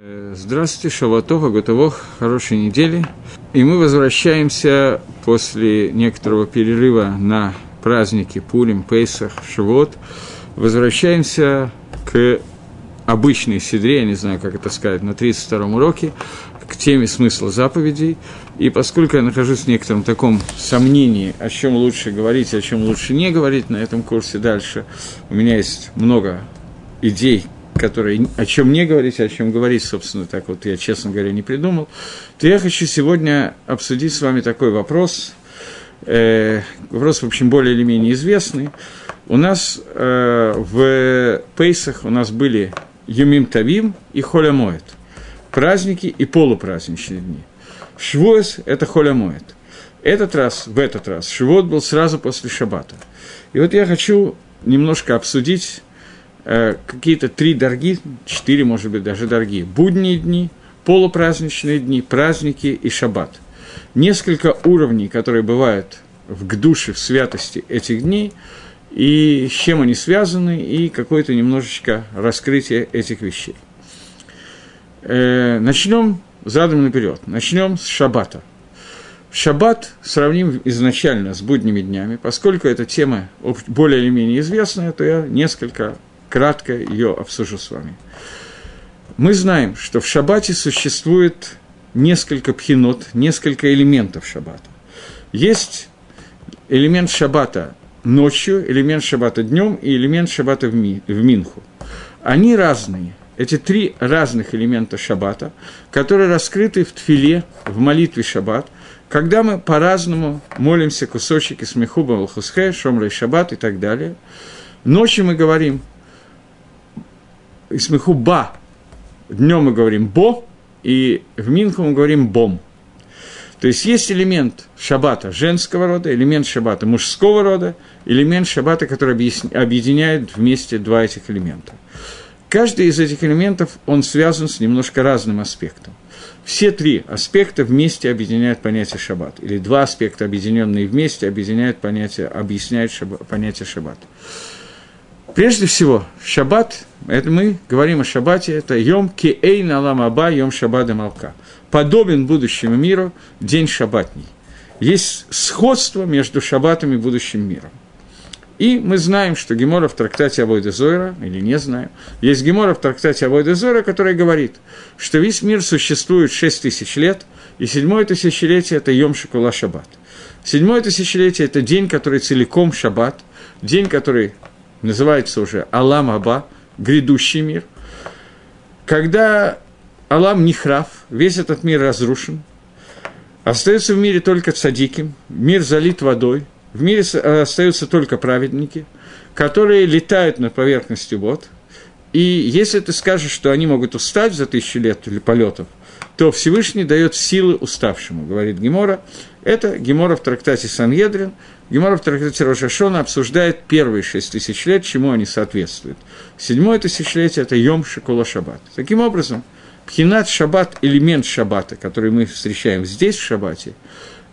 Э, здравствуйте, Шаватова, Готовох, хорошей недели. И мы возвращаемся после некоторого перерыва на праздники Пулим, Пейсах, Шивот. Возвращаемся к обычной седре, я не знаю, как это сказать, на 32-м уроке, к теме смысла заповедей. И поскольку я нахожусь в некотором таком сомнении, о чем лучше говорить, о чем лучше не говорить на этом курсе дальше, у меня есть много идей, которые, о чем не говорить, о чем говорить, собственно, так вот я, честно говоря, не придумал, то я хочу сегодня обсудить с вами такой вопрос, э, вопрос, в общем, более или менее известный. У нас э, в Пейсах у нас были Юмим Тавим и Холя Моет, праздники и полупраздничные дни. Швуэс – это Холя Моет. Этот раз, в этот раз, Шивот был сразу после Шаббата. И вот я хочу немножко обсудить какие-то три дорги, четыре, может быть, даже дорогие, будние дни, полупраздничные дни, праздники и шаббат. Несколько уровней, которые бывают в гдуше, в святости этих дней, и с чем они связаны, и какое-то немножечко раскрытие этих вещей. Э, начнем задом наперед. Начнем с шаббата. Шаббат сравним изначально с будними днями. Поскольку эта тема более или менее известная, то я несколько кратко ее обсужу с вами. Мы знаем, что в шаббате существует несколько пхинот, несколько элементов шаббата. Есть элемент шаббата ночью, элемент шаббата днем и элемент шаббата в, ми, в Минху. Они разные. Эти три разных элемента шаббата, которые раскрыты в тфиле, в молитве шаббат, когда мы по-разному молимся кусочки смехуба Алхусхе, Шомрай Шаббат и так далее. Ночью мы говорим Исмеху ба. Днем мы говорим бо, и в Минху мы говорим бом. То есть есть элемент шаббата женского рода, элемент шаббата мужского рода, элемент шаббата, который объединяет вместе два этих элемента. Каждый из этих элементов, он связан с немножко разным аспектом. Все три аспекта вместе объединяют понятие шаббат, или два аспекта, объединенные вместе, объединяют понятие, объясняют шаббат, понятие шаббат. Прежде всего, шаббат, это мы говорим о шаббате, это Йом Киэй Налам Аба, Йом Шаббада Малка. Подобен будущему миру день шаббатний. Есть сходство между шаббатом и будущим миром. И мы знаем, что Гемора в трактате Авойда Зойра, или не знаем, есть Гемора в трактате Авойда Зойра, который говорит, что весь мир существует 6 тысяч лет, и седьмое тысячелетие – это Йом Шикула Шаббат. Седьмое тысячелетие – это день, который целиком шаббат, день, который называется уже Алам Аба, грядущий мир, когда Алам Нихрав, весь этот мир разрушен, остается в мире только цадиким, мир залит водой, в мире остаются только праведники, которые летают над поверхностью вод, и если ты скажешь, что они могут устать за тысячу лет или полетов, то Всевышний дает силы уставшему, говорит Гемора. Это Гемора в трактате Сангедрин. Гемора в трактате Рошашона обсуждает первые шесть тысяч лет, чему они соответствуют. Седьмое тысячелетие – это Йом Шикула Шаббат. Таким образом, Пхинат Шаббат, элемент Шаббата, который мы встречаем здесь, в Шаббате,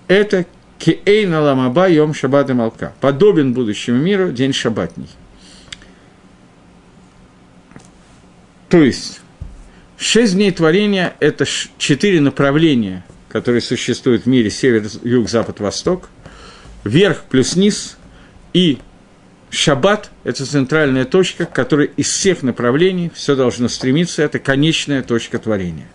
это Киэйна Ламаба Йом Шаббат и Малка. Подобен будущему миру день шаббатний. То есть, Шесть дней творения – это четыре направления, которые существуют в мире – север, юг, запад, восток, верх плюс низ, и шаббат – это центральная точка, к которой из всех направлений все должно стремиться, это конечная точка творения.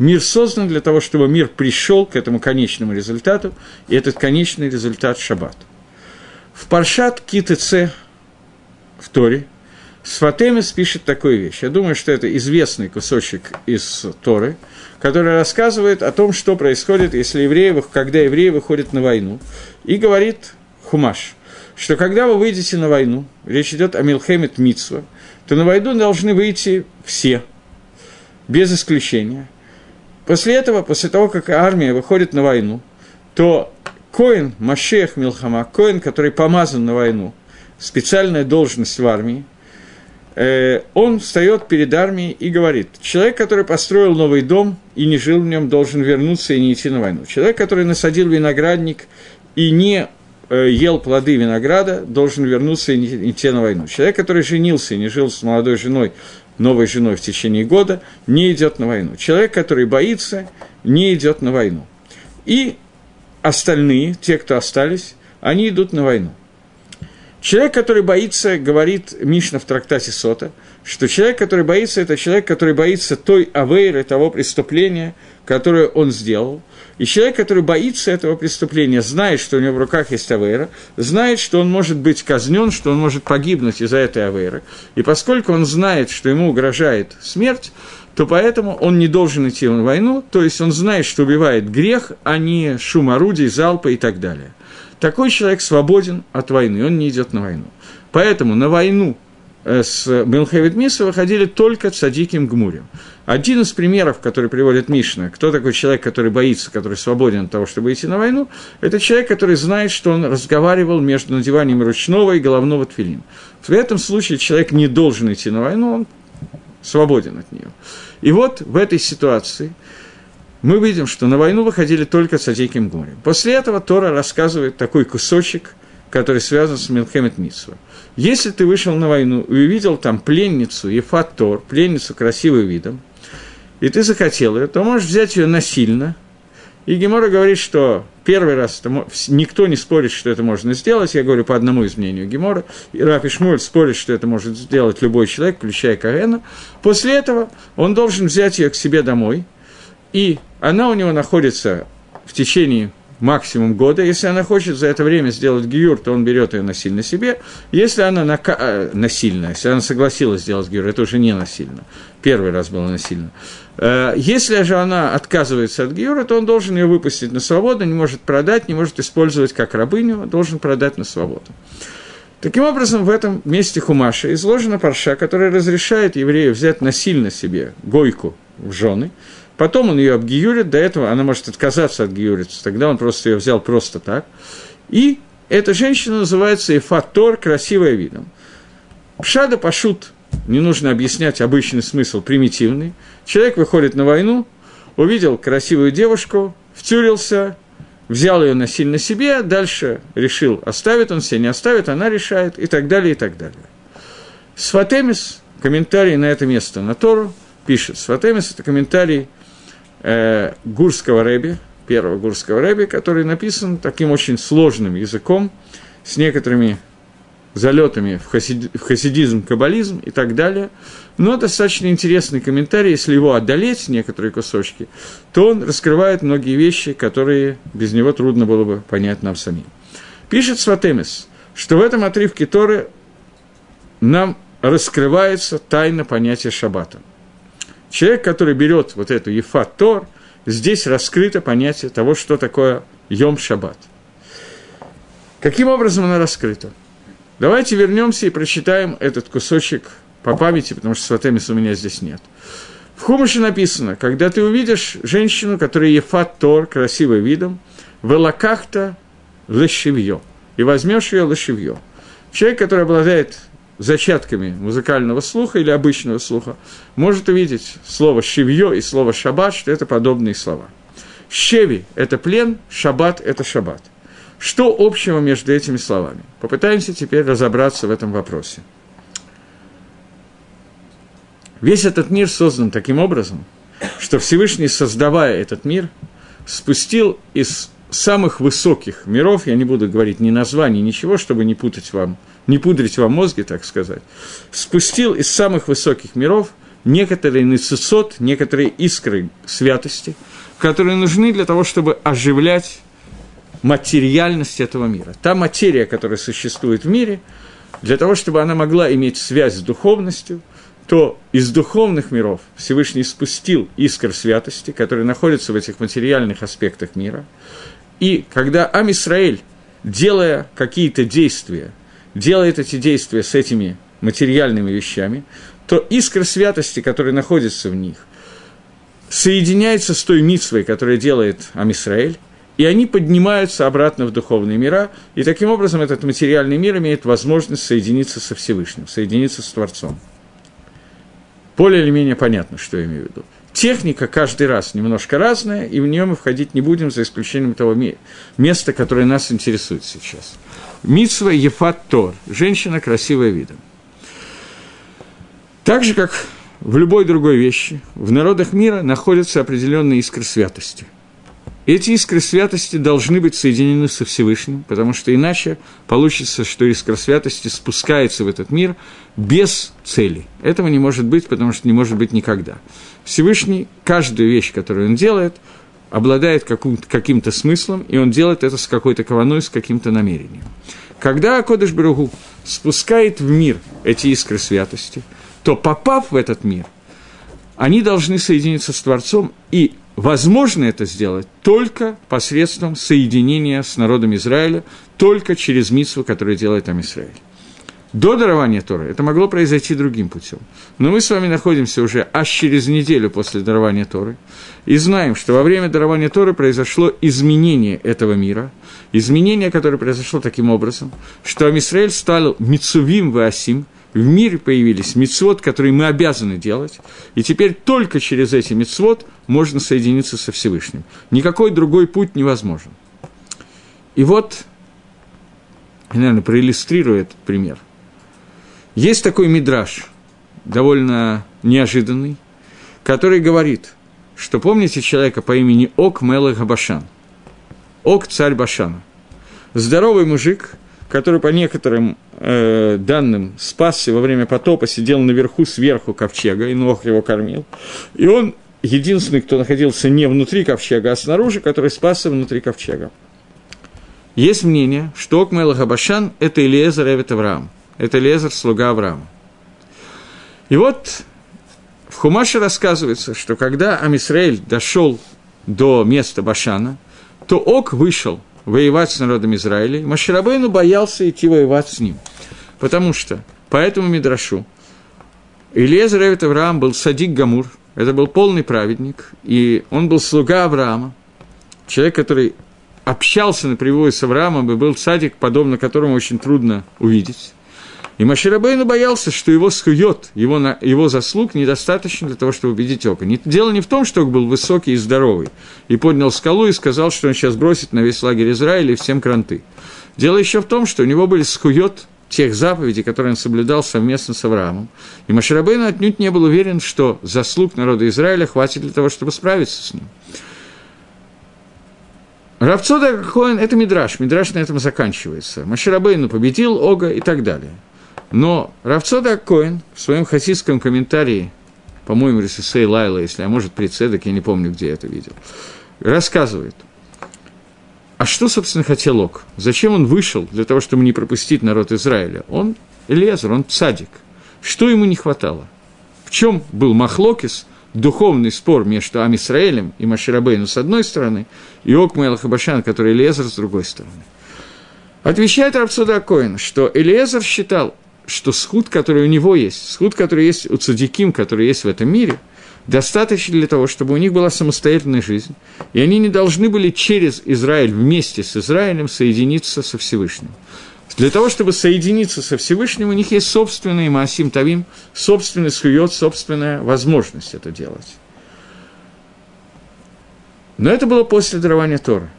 Мир создан для того, чтобы мир пришел к этому конечному результату, и этот конечный результат – шаббат. В Паршат Китыце в Торе Сфатемис пишет такую вещь. Я думаю, что это известный кусочек из Торы, который рассказывает о том, что происходит, если евреи, когда евреи выходят на войну. И говорит Хумаш, что когда вы выйдете на войну, речь идет о Милхемет Митсва, то на войну должны выйти все, без исключения. После этого, после того, как армия выходит на войну, то Коин, Машех Милхама, Коин, который помазан на войну, специальная должность в армии, Э, он встает перед армией и говорит, человек, который построил новый дом и не жил в нем, должен вернуться и не идти на войну. Человек, который насадил виноградник и не э, ел плоды винограда, должен вернуться и не идти на войну. Человек, который женился и не жил с молодой женой, новой женой в течение года, не идет на войну. Человек, который боится, не идет на войну. И остальные, те, кто остались, они идут на войну. Человек, который боится, говорит Мишна в трактате Сота, что человек, который боится, это человек, который боится той авейры, того преступления, которое он сделал. И человек, который боится этого преступления, знает, что у него в руках есть авейра, знает, что он может быть казнен, что он может погибнуть из-за этой авейры. И поскольку он знает, что ему угрожает смерть, то поэтому он не должен идти на войну, то есть он знает, что убивает грех, а не шум орудий, залпа и так далее такой человек свободен от войны, он не идет на войну. Поэтому на войну с Милхевит Миса выходили только цадиким гмурем. Один из примеров, который приводит Мишна, кто такой человек, который боится, который свободен от того, чтобы идти на войну, это человек, который знает, что он разговаривал между надеванием ручного и головного тфилин. В этом случае человек не должен идти на войну, он свободен от нее. И вот в этой ситуации мы видим, что на войну выходили только с Адиким Гурем. После этого Тора рассказывает такой кусочек, который связан с Милхемет Митсва. Если ты вышел на войну и увидел там пленницу Ефат Тор, пленницу красивым видом, и ты захотел ее, то можешь взять ее насильно. И Гемора говорит, что первый раз это, никто не спорит, что это можно сделать. Я говорю по одному из мнению Гемора. И Рафи Шмуль спорит, что это может сделать любой человек, включая Карена. После этого он должен взять ее к себе домой – и она у него находится в течение максимум года. Если она хочет за это время сделать гиюр, то он берет ее насильно себе. Если она нака... Э, насильно, если она согласилась сделать гиюр, это уже не насильно. Первый раз было насильно. Э, если же она отказывается от гиюра, то он должен ее выпустить на свободу, не может продать, не может использовать как рабыню, должен продать на свободу. Таким образом, в этом месте Хумаша изложена парша, которая разрешает еврею взять насильно себе гойку в жены – Потом он ее обгиюрит, до этого она может отказаться от гиюрица, тогда он просто ее взял просто так. И эта женщина называется Эфатор, красивая видом. Пшада Пашут, не нужно объяснять обычный смысл, примитивный. Человек выходит на войну, увидел красивую девушку, втюрился, взял ее насильно себе, дальше решил, оставит он себе, не оставит, она решает, и так далее, и так далее. Сватемис, комментарий на это место, на Тору, пишет. Сватемис – это комментарий э, Гурского Рэби, первого Гурского Рэби, который написан таким очень сложным языком, с некоторыми залетами в, хасид, в хасидизм, каббализм и так далее. Но достаточно интересный комментарий, если его отдалить, некоторые кусочки, то он раскрывает многие вещи, которые без него трудно было бы понять нам самим. Пишет Сватемис, что в этом отрывке Торы нам раскрывается тайна понятия шаббата – Человек, который берет вот эту Ефат Тор, здесь раскрыто понятие того, что такое Йом Шаббат. Каким образом она раскрыта? Давайте вернемся и прочитаем этот кусочек по памяти, потому что Сватемис у меня здесь нет. В Хумаше написано, когда ты увидишь женщину, которая Ефат Тор, красивым видом, в лакахта лошевье, и возьмешь ее лошевье. Человек, который обладает зачатками музыкального слуха или обычного слуха, может увидеть слово «шевье» и слово «шаббат», что это подобные слова. «Щеви» – это плен, «шаббат» – это «шаббат». Что общего между этими словами? Попытаемся теперь разобраться в этом вопросе. Весь этот мир создан таким образом, что Всевышний, создавая этот мир, спустил из самых высоких миров, я не буду говорить ни названий, ничего, чтобы не путать вам, не пудрить вам мозги, так сказать, спустил из самых высоких миров некоторые нецесот, некоторые искры святости, которые нужны для того, чтобы оживлять материальность этого мира. Та материя, которая существует в мире, для того, чтобы она могла иметь связь с духовностью, то из духовных миров Всевышний спустил искр святости, которые находятся в этих материальных аспектах мира, и когда Амисраэль, делая какие-то действия, делает эти действия с этими материальными вещами, то искра святости, которая находится в них, соединяется с той митсвой, которую делает Амисраэль, и они поднимаются обратно в духовные мира, и таким образом этот материальный мир имеет возможность соединиться со Всевышним, соединиться с Творцом. Более или менее понятно, что я имею в виду. Техника каждый раз немножко разная, и в нее мы входить не будем, за исключением того места, которое нас интересует сейчас. Митсва Ефат Тор. Женщина красивая видом. Так же, как в любой другой вещи, в народах мира находятся определенные искры святости. Эти искры святости должны быть соединены со Всевышним, потому что иначе получится, что искра святости спускается в этот мир без цели. Этого не может быть, потому что не может быть никогда. Всевышний каждую вещь, которую он делает, обладает каким-то смыслом, и он делает это с какой-то кованой, с каким-то намерением. Когда Кодыш Бругу спускает в мир эти искры святости, то попав в этот мир, они должны соединиться с Творцом и возможно это сделать только посредством соединения с народом Израиля, только через митсву, которую делает там Израиль. До дарования Торы это могло произойти другим путем. Но мы с вами находимся уже аж через неделю после дарования Торы и знаем, что во время дарования Торы произошло изменение этого мира, изменение, которое произошло таким образом, что Амисраэль стал Мицувим Васим, в мире появились мицвод, которые мы обязаны делать, и теперь только через эти мицвод можно соединиться со Всевышним. Никакой другой путь невозможен. И вот, я, наверное, проиллюстрирую этот пример. Есть такой мидраж, довольно неожиданный, который говорит, что помните человека по имени Ок Мелых Башан? Ок – царь Башана. Здоровый мужик, который по некоторым э, данным спасся во время потопа, сидел наверху, сверху ковчега, и Нох его кормил. И он единственный, кто находился не внутри ковчега, а снаружи, который спасся внутри ковчега. Есть мнение, что Окмел Хабашан – это Илиезер Эвет Авраам. Это Илиезер, слуга Авраама. И вот в Хумаше рассказывается, что когда Амисраэль дошел до места Башана, то Ок вышел – воевать с народом Израиля, и Маширабейну боялся идти воевать с ним. Потому что по этому Мидрашу Ильезер Эвет Авраам был садик Гамур, это был полный праведник, и он был слуга Авраама, человек, который общался напрямую с Авраамом и был садик, подобно которому очень трудно увидеть. И Маширабейну боялся, что его схует, его, на, его заслуг недостаточно для того, чтобы убедить Ока. Дело не в том, что он был высокий и здоровый, и поднял скалу и сказал, что он сейчас бросит на весь лагерь Израиля и всем кранты. Дело еще в том, что у него были схует тех заповедей, которые он соблюдал совместно с Авраамом. И Маширабейну отнюдь не был уверен, что заслуг народа Израиля хватит для того, чтобы справиться с ним. Равцода Коэн – это Мидраш, Мидраш на этом заканчивается. Маширабейну победил Ога и так далее. Но Равцода Коин в своем хасидском комментарии, по-моему, Рисусей Лайла, если, а может, Прицедок, я не помню, где я это видел, рассказывает, а что, собственно, хотел Ок? Зачем он вышел для того, чтобы не пропустить народ Израиля? Он Элиезер, он цадик. Что ему не хватало? В чем был Махлокис, духовный спор между Амисраэлем и Маширабейну с одной стороны, и Ок Мелахабашан, который Элиезер с другой стороны? Отвечает Рабсуда Коин, что Элиезер считал, что схуд, который у него есть, схуд, который есть у цадиким, который есть в этом мире, достаточно для того, чтобы у них была самостоятельная жизнь, и они не должны были через Израиль вместе с Израилем соединиться со Всевышним. Для того, чтобы соединиться со Всевышним, у них есть собственный Маасим Тавим, собственный схует, собственная возможность это делать. Но это было после дарования Тора.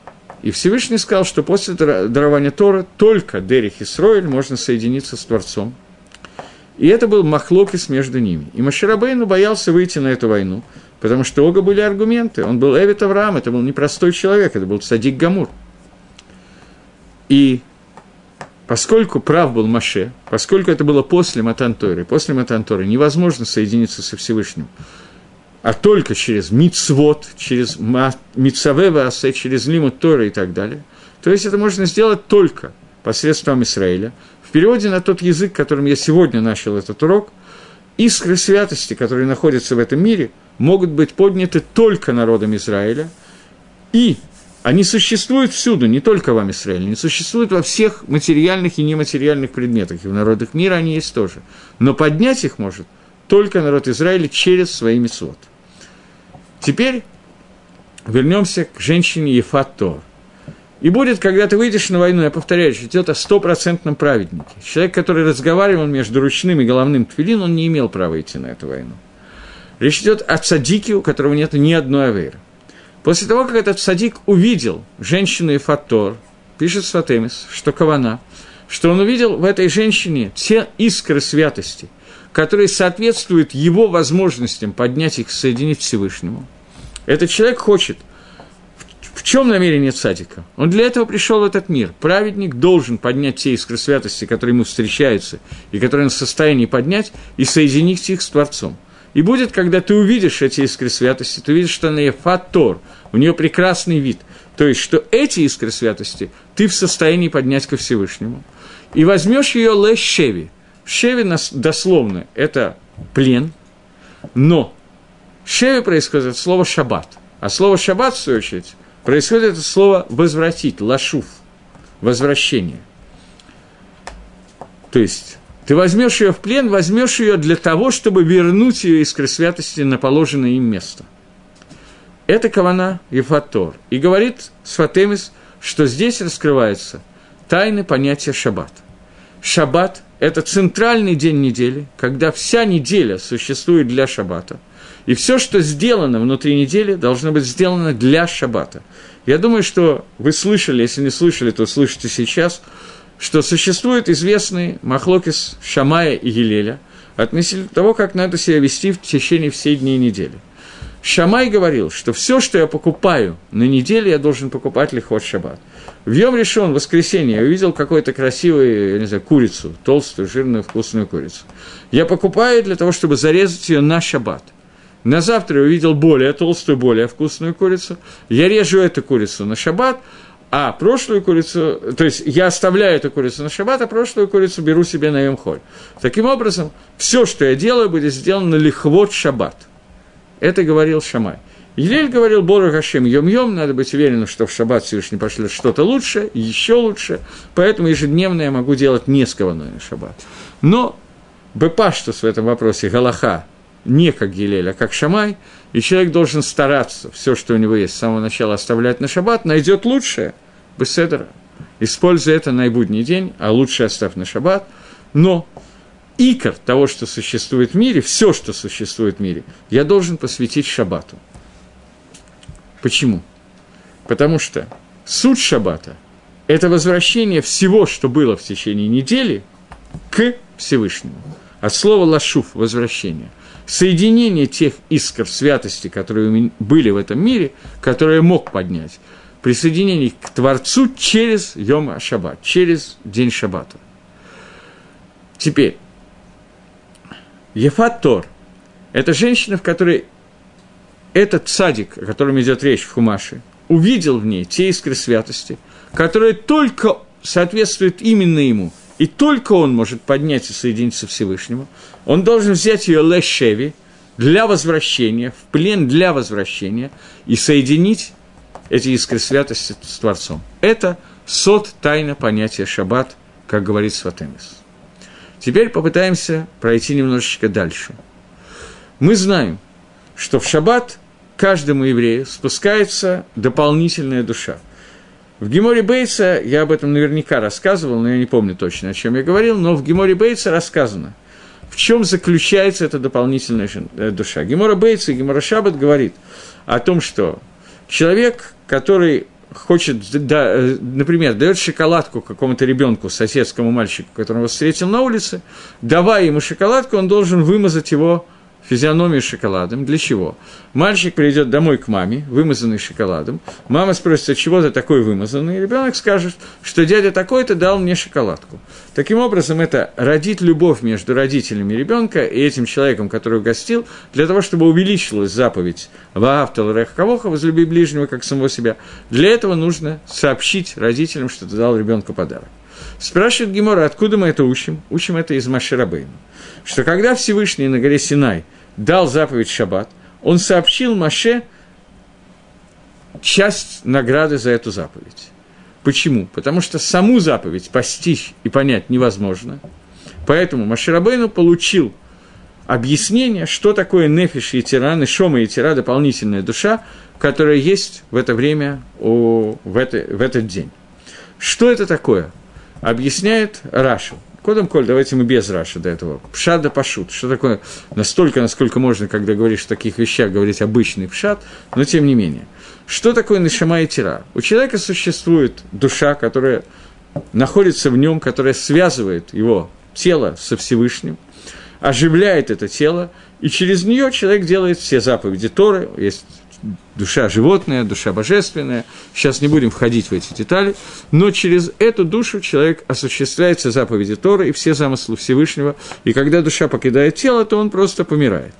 И Всевышний сказал, что после дарования Тора только Дерих и Сроэль можно соединиться с Творцом. И это был махлокис между ними. И Маширабейну боялся выйти на эту войну, потому что у Ога были аргументы. Он был Эвит Авраам, это был непростой человек, это был Садик Гамур. И поскольку прав был Маше, поскольку это было после Матанторы, после Матанторы невозможно соединиться со Всевышним, а только через мицвод, через мицавева асе, через лимут Тора и так далее. То есть это можно сделать только посредством Израиля. В переводе на тот язык, которым я сегодня начал этот урок, искры святости, которые находятся в этом мире, могут быть подняты только народом Израиля, и они существуют всюду, не только в Израиле, они существуют во всех материальных и нематериальных предметах, и в народах мира они есть тоже. Но поднять их может только народ Израиля через свои митцвот. Теперь вернемся к женщине Ефат Тор. И будет, когда ты выйдешь на войну, я повторяю, речь идет о стопроцентном праведнике. Человек, который разговаривал между ручным и головным тфилин, он не имел права идти на эту войну. Речь идет о цадике, у которого нет ни одной аверы. После того, как этот цадик увидел женщину Ефат Тор, пишет Сватемис, что Кавана, что он увидел в этой женщине те искры святости, которые соответствуют его возможностям поднять их, соединить к Всевышнему. Этот человек хочет – в чем намерение цадика? Он для этого пришел в этот мир. Праведник должен поднять те искры святости, которые ему встречаются, и которые он в состоянии поднять, и соединить их с Творцом. И будет, когда ты увидишь эти искры святости, ты увидишь, что она ефатор, у нее прекрасный вид. То есть, что эти искры святости ты в состоянии поднять ко Всевышнему. И возьмешь ее лешеви. Шеви дословно это плен, но шеви происходит от слова шаббат. А слово шаббат, в свою очередь, происходит это слово «возвратить», «лашуф», «возвращение». То есть, ты возьмешь ее в плен, возьмешь ее для того, чтобы вернуть ее искры святости на положенное им место. Это Кавана Ефатор. И говорит Сфатемис, что здесь раскрывается тайны понятия шаббат. Шаббат – это центральный день недели, когда вся неделя существует для шаббата – и все, что сделано внутри недели, должно быть сделано для шаббата. Я думаю, что вы слышали, если не слышали, то слышите сейчас, что существует известный Махлокис Шамая и Елеля относительно того, как надо себя вести в течение всей дней недели. Шамай говорил, что все, что я покупаю на неделе, я должен покупать лихот шаббат. В Йом решен, в воскресенье, я увидел какую-то красивую, я не знаю, курицу, толстую, жирную, вкусную курицу. Я покупаю для того, чтобы зарезать ее на шаббат. На завтра я увидел более толстую, более вкусную курицу. Я режу эту курицу на шаббат, а прошлую курицу, то есть я оставляю эту курицу на шаббат, а прошлую курицу беру себе на Йомхоль. Таким образом, все, что я делаю, будет сделано лихвот шаббат. Это говорил Шамай. Елель говорил, Бора Гашем, йом-йом, надо быть уверенным, что в шаббат Всевышний пошлет что-то лучше, еще лучше, поэтому ежедневно я могу делать не скованную шаббат. Но Бепаштус в этом вопросе, Галаха, не как Гилель, а как Шамай, и человек должен стараться все, что у него есть, с самого начала оставлять на шаббат, найдет лучшее, беседра, используя это на будний день, а лучше оставь на шаббат, но икор того, что существует в мире, все, что существует в мире, я должен посвятить шаббату. Почему? Потому что суть шаббата – это возвращение всего, что было в течение недели, к Всевышнему. От слова «лашуф» – возвращение – соединение тех искр святости, которые были в этом мире, которые мог поднять, присоединение к Творцу через Йом Шаббат, через день Шаббата. Теперь, Ефат Тор – это женщина, в которой этот садик, о котором идет речь в Хумаше, увидел в ней те искры святости, которые только соответствуют именно ему – и только он может поднять и соединиться Всевышнему, он должен взять ее лешеви для возвращения, в плен для возвращения, и соединить эти искры святости с Творцом. Это сот тайна понятия шаббат, как говорит Сватемис. Теперь попытаемся пройти немножечко дальше. Мы знаем, что в шаббат каждому еврею спускается дополнительная душа – в Геморе Бейца, я об этом наверняка рассказывал, но я не помню точно, о чем я говорил, но в Геморе Бейца рассказано, в чем заключается эта дополнительная э, душа. Гемора Бейца и Гемора Шаббат говорит о том, что человек, который хочет, да, э, например, дает шоколадку какому-то ребенку, соседскому мальчику, которого встретил на улице, давая ему шоколадку, он должен вымазать его физиономию шоколадом. Для чего? Мальчик придет домой к маме, вымазанный шоколадом. Мама спросит, а чего ты такой вымазанный? Ребенок скажет, что дядя такой-то дал мне шоколадку. Таким образом, это родит любовь между родителями ребенка и этим человеком, который угостил, для того, чтобы увеличилась заповедь Ваавтал Рехкавоха, возлюби ближнего, как самого себя. Для этого нужно сообщить родителям, что ты дал ребенку подарок. Спрашивает Гемора, откуда мы это учим? Учим это из Маширабейна. Что когда Всевышний на горе Синай дал заповедь Шаббат, он сообщил Маше часть награды за эту заповедь. Почему? Потому что саму заповедь постичь и понять невозможно. Поэтому Маширабейну получил объяснение, что такое нефиш и тира, шома и тира, дополнительная душа, которая есть в это время, в, в этот день. Что это такое? Объясняет Рашу. Кодом Коль, давайте мы без Раши до этого. Пшат да пашут. Что такое? Настолько, насколько можно, когда говоришь о таких вещах, говорить обычный пшат, но тем не менее. Что такое нашама и тира? У человека существует душа, которая находится в нем, которая связывает его тело со Всевышним. оживляет это тело, и через нее человек делает все заповеди Торы, есть душа животная, душа божественная. Сейчас не будем входить в эти детали, но через эту душу человек осуществляет все заповеди Торы и все замыслы Всевышнего, и когда душа покидает тело, то он просто помирает.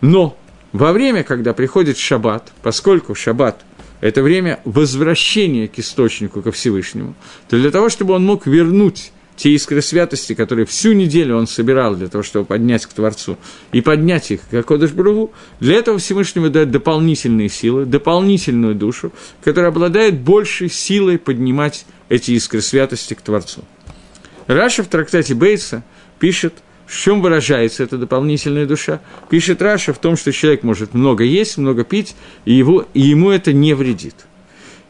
Но во время, когда приходит шаббат, поскольку шаббат – это время возвращения к источнику, ко Всевышнему, то для того, чтобы он мог вернуть те искры святости, которые всю неделю он собирал для того, чтобы поднять к Творцу, и поднять их к קדוש ברוך הוא, для этого Всевышнему дает дополнительные силы, дополнительную душу, которая обладает большей силой поднимать эти искры святости к Творцу. Раши в трактате Бейса пишет, в чем выражается эта дополнительная душа. Пишет Раши в том, что человек может много есть, много пить, и, его, и ему это не вредит.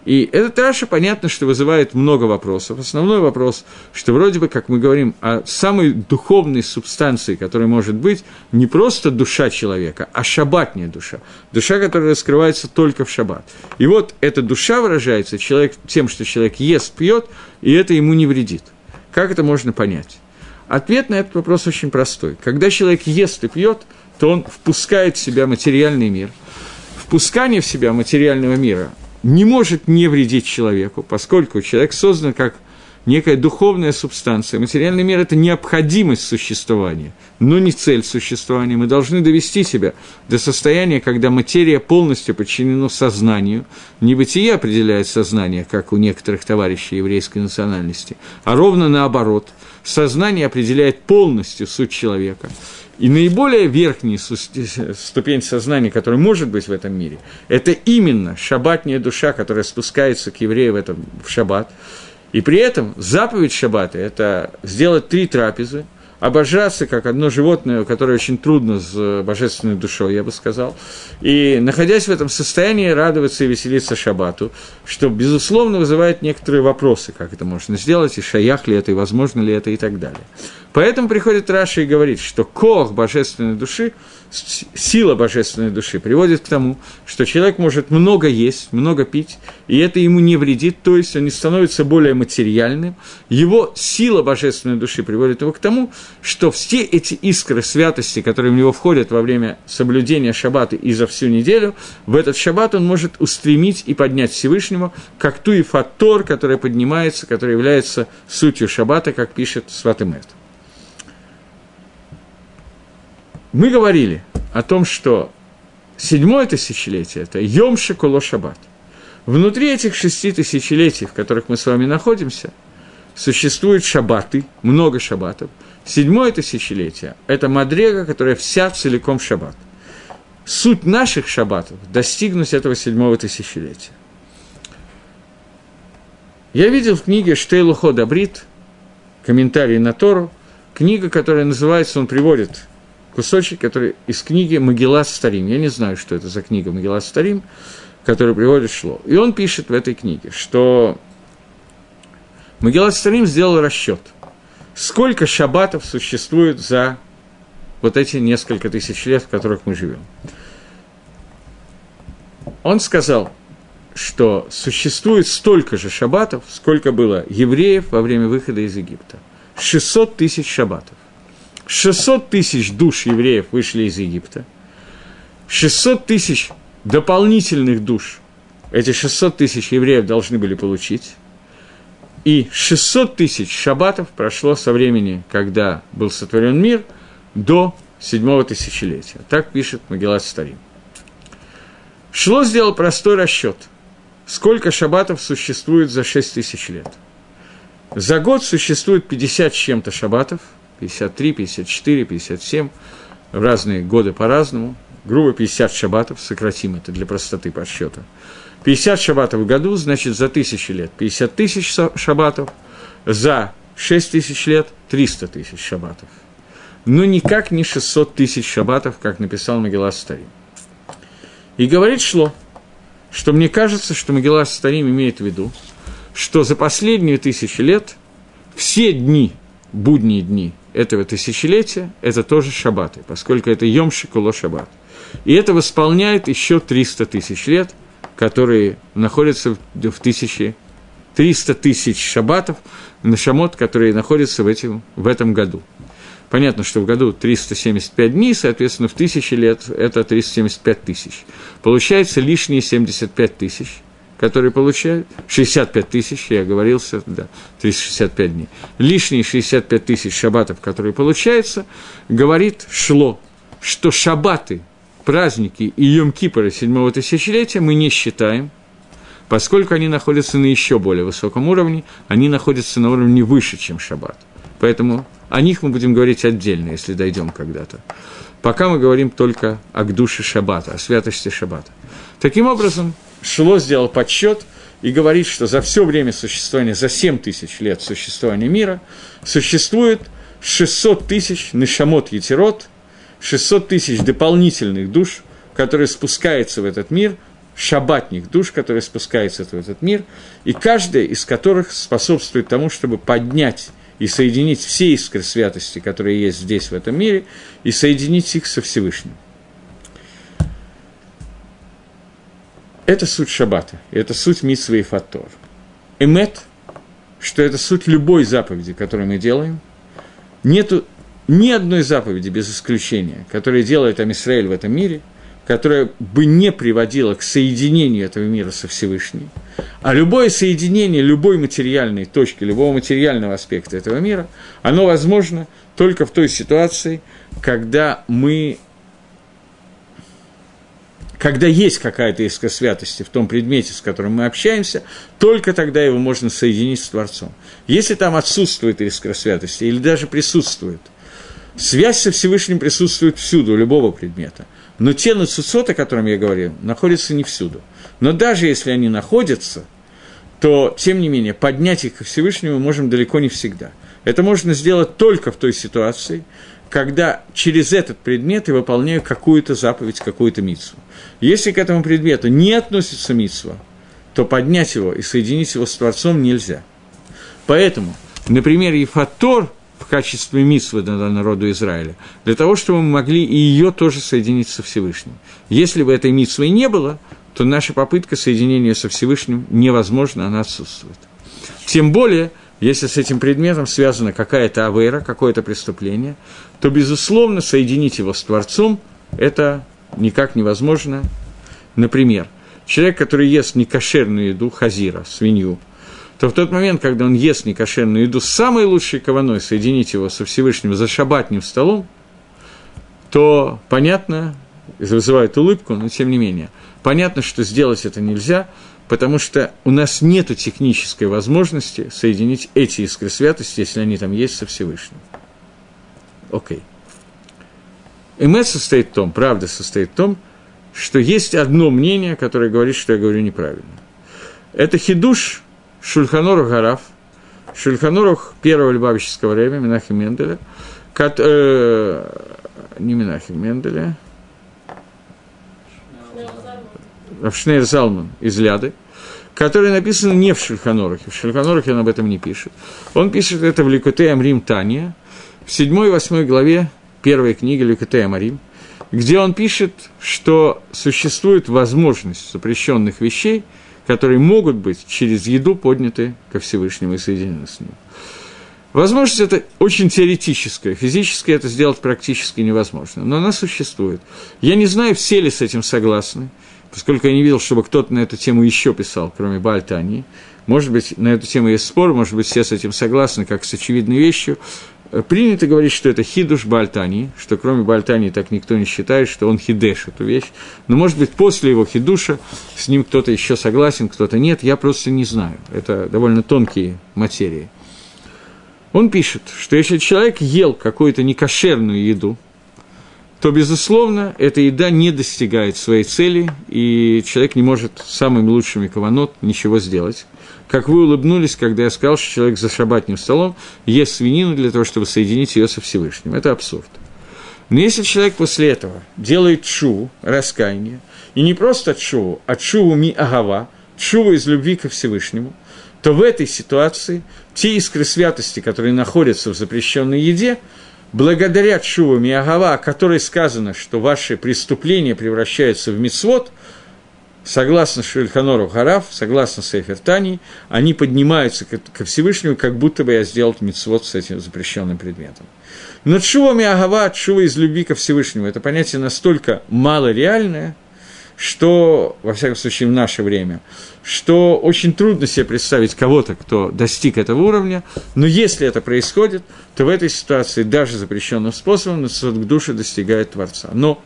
И этот Раша, понятно, что вызывает много вопросов. Основной вопрос, что вроде бы, как мы говорим, о самой духовной субстанции, которая может быть не просто душа человека, а шабатная душа. Душа, которая раскрывается только в шаббат. И вот эта душа выражается человек, тем, что человек ест, пьет, и это ему не вредит. Как это можно понять? Ответ на этот вопрос очень простой. Когда человек ест и пьет, то он впускает в себя материальный мир. Впускание в себя материального мира не может не вредить человеку, поскольку человек создан как некая духовная субстанция. Материальный мир – это необходимость существования, но не цель существования. Мы должны довести себя до состояния, когда материя полностью подчинена сознанию. Не бытие определяет сознание, как у некоторых товарищей еврейской национальности, а ровно наоборот. Сознание определяет полностью суть человека. И наиболее верхняя ступень сознания, которая может быть в этом мире, это именно шаббатная душа, которая спускается к еврею в, этом, в шаббат. И при этом заповедь шаббата – это сделать три трапезы – обожаться, как одно животное, которое очень трудно с божественной душой, я бы сказал, и, находясь в этом состоянии, радоваться и веселиться шабату, что, безусловно, вызывает некоторые вопросы, как это можно сделать, и шаях ли это, и возможно ли это, и так далее. Поэтому приходит Раша и говорит, что кох божественной души – сила божественной души приводит к тому, что человек может много есть, много пить, и это ему не вредит, то есть он не становится более материальным. Его сила божественной души приводит его к тому, что все эти искры святости, которые в него входят во время соблюдения шаббата и за всю неделю, в этот шаббат он может устремить и поднять Всевышнему, как ту и фатор, которая поднимается, которая является сутью шаббата, как пишет Сватемет. Мы говорили о том, что седьмое тысячелетие – это Йом Шекуло Шаббат. Внутри этих шести тысячелетий, в которых мы с вами находимся, существуют шаббаты, много шаббатов. Седьмое тысячелетие – это Мадрега, которая вся целиком шаббат. Суть наших шаббатов – достигнуть этого седьмого тысячелетия. Я видел в книге Штейлухо Дабрит, комментарий на Тору, книга, которая называется, он приводит кусочек, который из книги Могила Старим. Я не знаю, что это за книга Могила Старим, которую приводит Шло. И он пишет в этой книге, что Могила Старим сделал расчет, сколько шабатов существует за вот эти несколько тысяч лет, в которых мы живем. Он сказал, что существует столько же шабатов, сколько было евреев во время выхода из Египта. 600 тысяч шабатов. 600 тысяч душ евреев вышли из Египта, 600 тысяч дополнительных душ эти 600 тысяч евреев должны были получить, и 600 тысяч шабатов прошло со времени, когда был сотворен мир, до седьмого тысячелетия. Так пишет Магеллат Старим. Шло сделал простой расчет. Сколько шабатов существует за 6 тысяч лет? За год существует 50 с чем-то шабатов – 53, 54, 57, в разные годы по-разному, грубо 50 шабатов, сократим это для простоты подсчета. 50 шабатов в году, значит, за тысячи лет 50 тысяч шабатов, за 6 тысяч лет 300 тысяч шабатов. Но никак не 600 тысяч шабатов, как написал Магеллас Старим. И говорит Шло, что мне кажется, что Магеллас Старим имеет в виду, что за последние тысячи лет все дни, будние дни этого тысячелетия, это тоже шаббаты, поскольку это Йом Шикуло Шаббат. И это восполняет еще 300 тысяч лет, которые находятся в тысяче, 300 тысяч шаббатов, на шамот, которые находятся в, этим, в этом году. Понятно, что в году 375 дней, соответственно, в тысячи лет это 375 тысяч. Получается лишние 75 тысяч, которые получают, 65 тысяч, я оговорился, да, 365 дней. Лишние 65 тысяч шабатов, которые получаются, говорит Шло, что шабаты, праздники и Йом-Кипора седьмого тысячелетия мы не считаем, поскольку они находятся на еще более высоком уровне, они находятся на уровне выше, чем шаббат. Поэтому о них мы будем говорить отдельно, если дойдем когда-то. Пока мы говорим только о душе шаббата, о святости шаббата. Таким образом, Шло сделал подсчет и говорит, что за все время существования, за 7 тысяч лет существования мира, существует 600 тысяч нешамот етерот, 600 тысяч дополнительных душ, которые спускаются в этот мир, шабатник душ, которые спускаются в этот мир, и каждая из которых способствует тому, чтобы поднять и соединить все искры святости, которые есть здесь, в этом мире, и соединить их со Всевышним. Это суть шаббата, это суть митсвы и фатор. Эмет, что это суть любой заповеди, которую мы делаем, нету ни одной заповеди без исключения, которая делает Амисраэль в этом мире – которая бы не приводила к соединению этого мира со Всевышним. А любое соединение любой материальной точки, любого материального аспекта этого мира, оно возможно только в той ситуации, когда мы когда есть какая-то искра святости в том предмете, с которым мы общаемся, только тогда его можно соединить с Творцом. Если там отсутствует искра святости или даже присутствует, связь со Всевышним присутствует всюду, у любого предмета – но те нацуцот, о котором я говорил, находятся не всюду. Но даже если они находятся, то, тем не менее, поднять их к Всевышнему мы можем далеко не всегда. Это можно сделать только в той ситуации, когда через этот предмет я выполняю какую-то заповедь, какую-то митсу. Если к этому предмету не относится митсва, то поднять его и соединить его с Творцом нельзя. Поэтому, например, Ефатор – в качестве митсвы для народу Израиля, для того, чтобы мы могли и ее тоже соединить со Всевышним. Если бы этой митсвы не было, то наша попытка соединения со Всевышним невозможна, она отсутствует. Тем более, если с этим предметом связана какая-то авера, какое-то преступление, то, безусловно, соединить его с Творцом – это никак невозможно. Например, человек, который ест некошерную еду, хазира, свинью, то в тот момент, когда он ест некошерную еду с самой лучшей кованой, соединить его со Всевышним за шабатним столом, то понятно, вызывает улыбку, но тем не менее, понятно, что сделать это нельзя, потому что у нас нет технической возможности соединить эти искры святости, если они там есть со Всевышним. Окей. Эмет состоит в том, правда состоит в том, что есть одно мнение, которое говорит, что я говорю неправильно. Это хидуш, Шульханорух Гараф, Шульханорух первого любавического времени, Минахи Менделя, кат, э, не Минахи Менделя, Равшнейр Залман из Ляды, который написан не в Шульханорухе, в Шульханорухе он об этом не пишет. Он пишет это в Ликуте Амрим Тания, в 7-8 главе первой книги Ликуте Амрим, где он пишет, что существует возможность запрещенных вещей – которые могут быть через еду подняты ко Всевышнему и соединены с ним. Возможность это очень теоретическая, физически это сделать практически невозможно, но она существует. Я не знаю, все ли с этим согласны, поскольку я не видел, чтобы кто-то на эту тему еще писал, кроме Бальтании. Может быть, на эту тему есть спор, может быть, все с этим согласны, как с очевидной вещью, принято говорить, что это хидуш Бальтани, что кроме Бальтани так никто не считает, что он хидеш эту вещь. Но, может быть, после его хидуша с ним кто-то еще согласен, кто-то нет, я просто не знаю. Это довольно тонкие материи. Он пишет, что если человек ел какую-то некошерную еду, то, безусловно, эта еда не достигает своей цели, и человек не может самыми лучшими каванот ничего сделать как вы улыбнулись, когда я сказал, что человек за шабатным столом ест свинину для того, чтобы соединить ее со Всевышним. Это абсурд. Но если человек после этого делает чу, раскаяние, и не просто чу, а чу ми агава, чу из любви ко Всевышнему, то в этой ситуации те искры святости, которые находятся в запрещенной еде, благодаря ми агава, о которой сказано, что ваши преступления превращаются в мицвод, согласно Шульханору Хараф, согласно Сефер Тани, они поднимаются ко Всевышнему, как будто бы я сделал митцвот с этим запрещенным предметом. Но чува миагава, чува из любви ко Всевышнему, это понятие настолько мало реальное, что, во всяком случае, в наше время, что очень трудно себе представить кого-то, кто достиг этого уровня, но если это происходит, то в этой ситуации даже запрещенным способом к душе достигает Творца. Но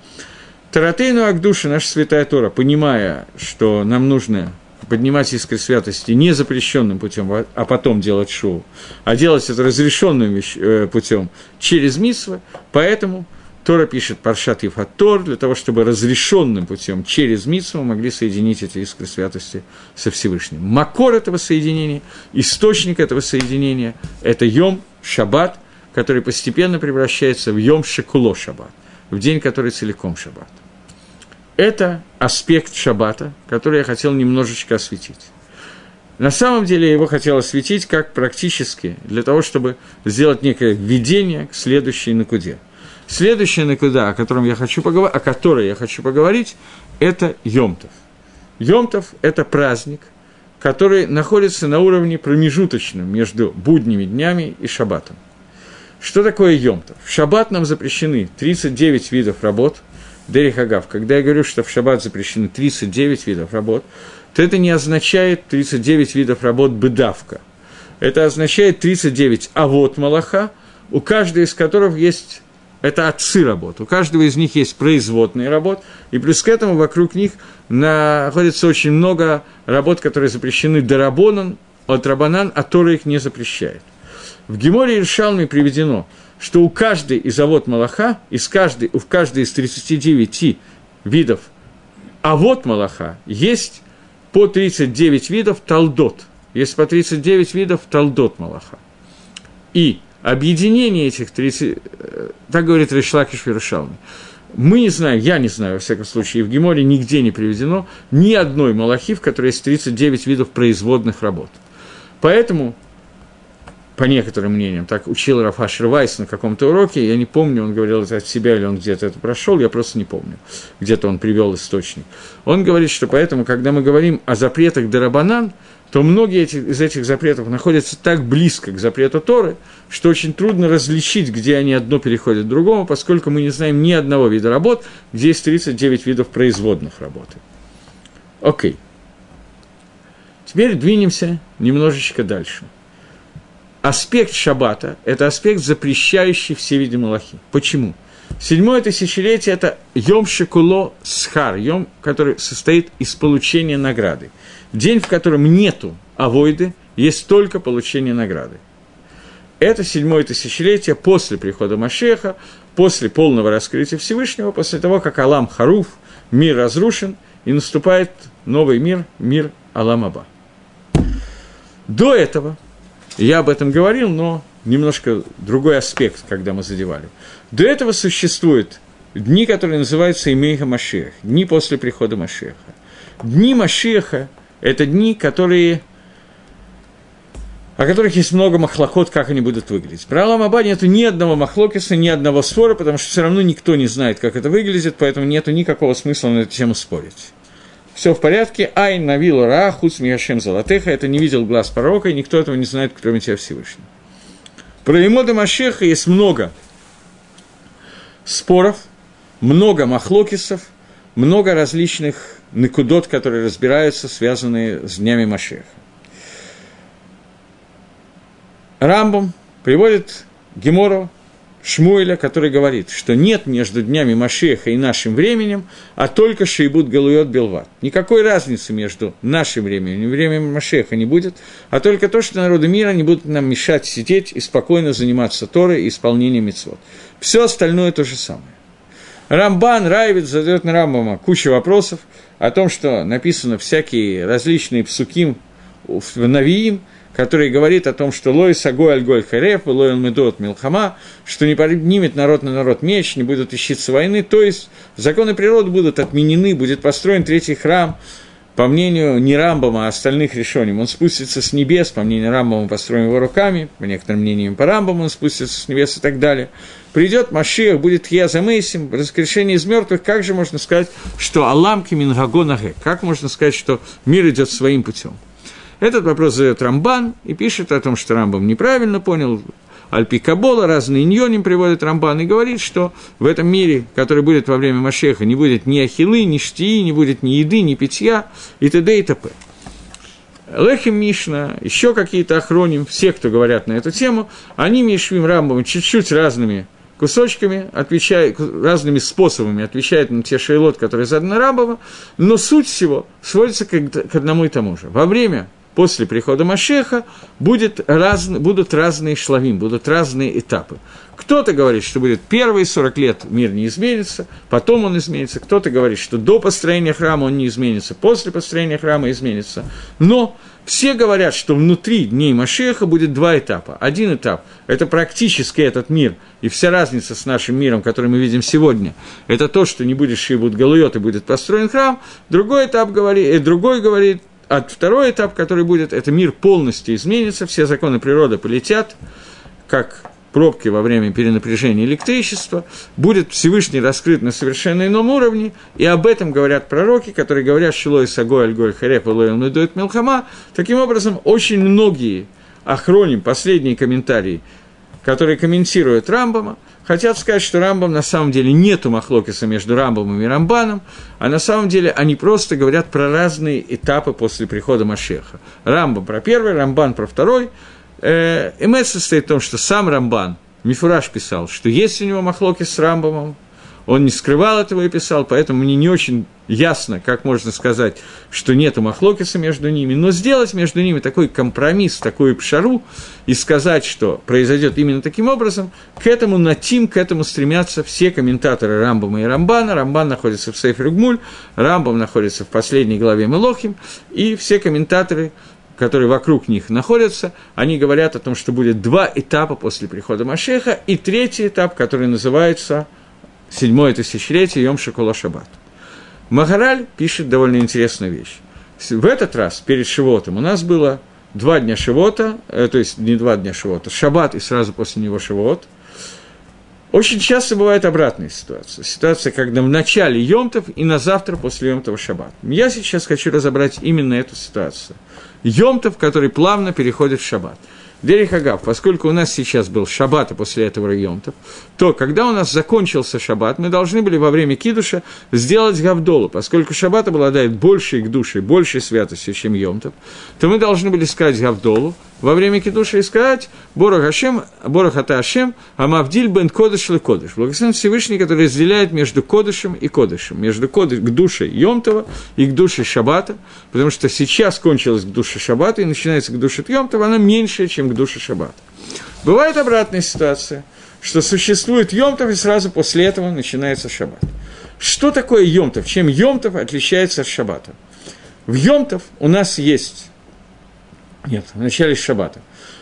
Таратейну Агдуша, наша святая Тора, понимая, что нам нужно поднимать искры святости не запрещенным путем, а потом делать шоу, а делать это разрешенным э, путем через мисвы, поэтому Тора пишет Паршат Ефатор для того, чтобы разрешенным путем через митсву могли соединить эти искры святости со Всевышним. Макор этого соединения, источник этого соединения – это Йом Шаббат, который постепенно превращается в Йом Шекуло Шаббат, в день, который целиком Шаббат. Это аспект шаббата, который я хотел немножечко осветить. На самом деле я его хотел осветить как практически, для того, чтобы сделать некое введение к следующей накуде. Следующая накуда, о, котором я хочу поговорить, о которой я хочу поговорить, это Йомтов. Йомтов – это праздник, который находится на уровне промежуточном между будними днями и шаббатом. Что такое Йомтов? В шаббат нам запрещены 39 видов работ – Дерихагав, когда я говорю, что в шаббат запрещены 39 видов работ, то это не означает 39 видов работ быдавка. Это означает 39 авод малаха, у каждой из которых есть это отцы работ. У каждого из них есть производные работы, и плюс к этому вокруг них находится очень много работ, которые запрещены дарабонан, от рабанан, а Тора их не запрещает. В Геморе Иршалме приведено – что у каждой из авод Малаха, из каждой, у каждой из 39 видов авод Малаха есть по 39 видов талдот. Есть по 39 видов талдот Малаха. И объединение этих 30, э, так говорит Решлакиш Верушалми, мы не знаем, я не знаю, во всяком случае, в Геморе нигде не приведено ни одной Малахи, в которой есть 39 видов производных работ. Поэтому по некоторым мнениям, так учил Рафашер Вайс на каком-то уроке, я не помню, он говорил это от себя или он где-то это прошел, я просто не помню, где-то он привел источник. Он говорит, что поэтому, когда мы говорим о запретах Дарабанан, то многие эти, из этих запретов находятся так близко к запрету Торы, что очень трудно различить, где они одно переходят к другому, поскольку мы не знаем ни одного вида работ, где есть 39 видов производных работы. Окей. Теперь двинемся немножечко дальше – аспект шаббата – это аспект, запрещающий все виды Малахи. Почему? Седьмое тысячелетие – это Йом Шекуло Схар, Йом, который состоит из получения награды. День, в котором нету авойды, есть только получение награды. Это седьмое тысячелетие после прихода Машеха, после полного раскрытия Всевышнего, после того, как Алам Харуф, мир разрушен, и наступает новый мир, мир Алам Аба. До этого – я об этом говорил, но немножко другой аспект, когда мы задевали. До этого существуют дни, которые называются Имейха Машеха, дни после прихода Машеха. Дни Машеха – это дни, которые о которых есть много махлокот, как они будут выглядеть. Про Алам Аба нету ни одного махлокиса, ни одного спора, потому что все равно никто не знает, как это выглядит, поэтому нету никакого смысла на эту тему спорить все в порядке, ай навил ра, хуц золотеха, это не видел глаз пророка, и никто этого не знает, кроме тебя Всевышнего. Про Имода Машеха есть много споров, много махлокисов, много различных накудот, которые разбираются, связанные с днями Машеха. Рамбом приводит Гемору Шмуэля, который говорит, что нет между днями Машеха и нашим временем, а только Шейбут Галуйот Белват. Никакой разницы между нашим временем и временем Машеха не будет, а только то, что народы мира не будут нам мешать сидеть и спокойно заниматься Торой и исполнением митцвот. Все остальное то же самое. Рамбан, Райвит задает на Рамбама кучу вопросов о том, что написано всякие различные псуким в Навиим – который говорит о том, что лой сагой альгой хареф, лой медот милхама, что не поднимет народ на народ меч, не будут ищиться войны, то есть законы природы будут отменены, будет построен третий храм, по мнению не Рамбама, а остальных решений, он спустится с небес, по мнению Рамбама, построим его руками, по некоторым мнениям по Рамбаму он спустится с небес и так далее. Придет Машиах, будет Хьяза Мейсим, воскрешение из мертвых, как же можно сказать, что Алламки Мингагонаге, как можно сказать, что мир идет своим путем? Этот вопрос задает Рамбан и пишет о том, что Рамбам неправильно понял, Альпи Кабола, разные иньоним приводит Рамбан и говорит, что в этом мире, который будет во время Машеха, не будет ни ахилы, ни штии, не будет ни еды, ни питья и т.д. и т.п. Лехим Мишна, еще какие-то охроним, все, кто говорят на эту тему, они Мишвим Рамбом чуть-чуть разными кусочками, отвечают, разными способами отвечают на те шейлот, которые заданы Рамбова, но суть всего сводится к, к одному и тому же. Во время после прихода Машеха будет раз, будут разные шлавим, будут разные этапы. Кто-то говорит, что будет первые 40 лет мир не изменится, потом он изменится. Кто-то говорит, что до построения храма он не изменится, после построения храма изменится. Но все говорят, что внутри дней Машеха будет два этапа. Один этап – это практически этот мир, и вся разница с нашим миром, который мы видим сегодня, это то, что не будет Шибут Галуйот и будет построен храм. Другой этап говорит, и другой говорит, а второй этап, который будет, это мир полностью изменится, все законы природы полетят, как пробки во время перенапряжения электричества, будет Всевышний раскрыт на совершенно ином уровне, и об этом говорят пророки, которые говорят «Шилой сагой альголь хареп лоем надует мелхама». Таким образом, очень многие охроним, последние комментарии, которые комментируют Рамбама – хотят сказать, что Рамбам на самом деле нету махлокиса между Рамбамом и Рамбаном, а на самом деле они просто говорят про разные этапы после прихода Машеха. Рамбам про первый, Рамбан про второй. Эмет состоит в том, что сам Рамбан, Мифураж писал, что есть у него махлокис с Рамбамом, он не скрывал этого и писал, поэтому мне не очень ясно, как можно сказать, что нет махлокиса между ними, но сделать между ними такой компромисс, такую пшару, и сказать, что произойдет именно таким образом, к этому натим, к этому стремятся все комментаторы Рамбама и Рамбана. Рамбан находится в Сейфер Гмуль, Рамбам находится в последней главе Мелохим, и все комментаторы которые вокруг них находятся, они говорят о том, что будет два этапа после прихода Машеха, и третий этап, который называется седьмое тысячелетие Йом Шакола Шаббат. Магараль пишет довольно интересную вещь. В этот раз, перед Шивотом, у нас было два дня Шивота, э, то есть не два дня Шивота, Шаббат и сразу после него Шивот. Очень часто бывает обратная ситуация. Ситуация, когда в начале Йомтов и на завтра после Йомтова Шаббат. Я сейчас хочу разобрать именно эту ситуацию. Йомтов, который плавно переходит в Шаббат. Дерихагав, поскольку у нас сейчас был шаббат, и после этого Йомтов, то когда у нас закончился шаббат, мы должны были во время кидуша сделать гавдолу, поскольку шаббат обладает большей к душе, большей святостью, чем Йомтов, то мы должны были сказать гавдолу, во время кидуша и сказать Борох Ашем, Борох Ата Ашем, Амавдиль бен Кодыш ле Кодыш. Благословен Всевышний, который разделяет между Кодышем и Кодышем, между кодыш, к душе Йомтова и к душе Шабата, потому что сейчас кончилась к душе Шабата и начинается к душе Йомтова, она меньше, чем к душе Шабата. Бывает обратная ситуация, что существует Йомтов, и сразу после этого начинается Шаббат. Что такое Йомтов? Чем Йомтов отличается от Шаббата? В Йомтов у нас есть нет, в начале шаббата.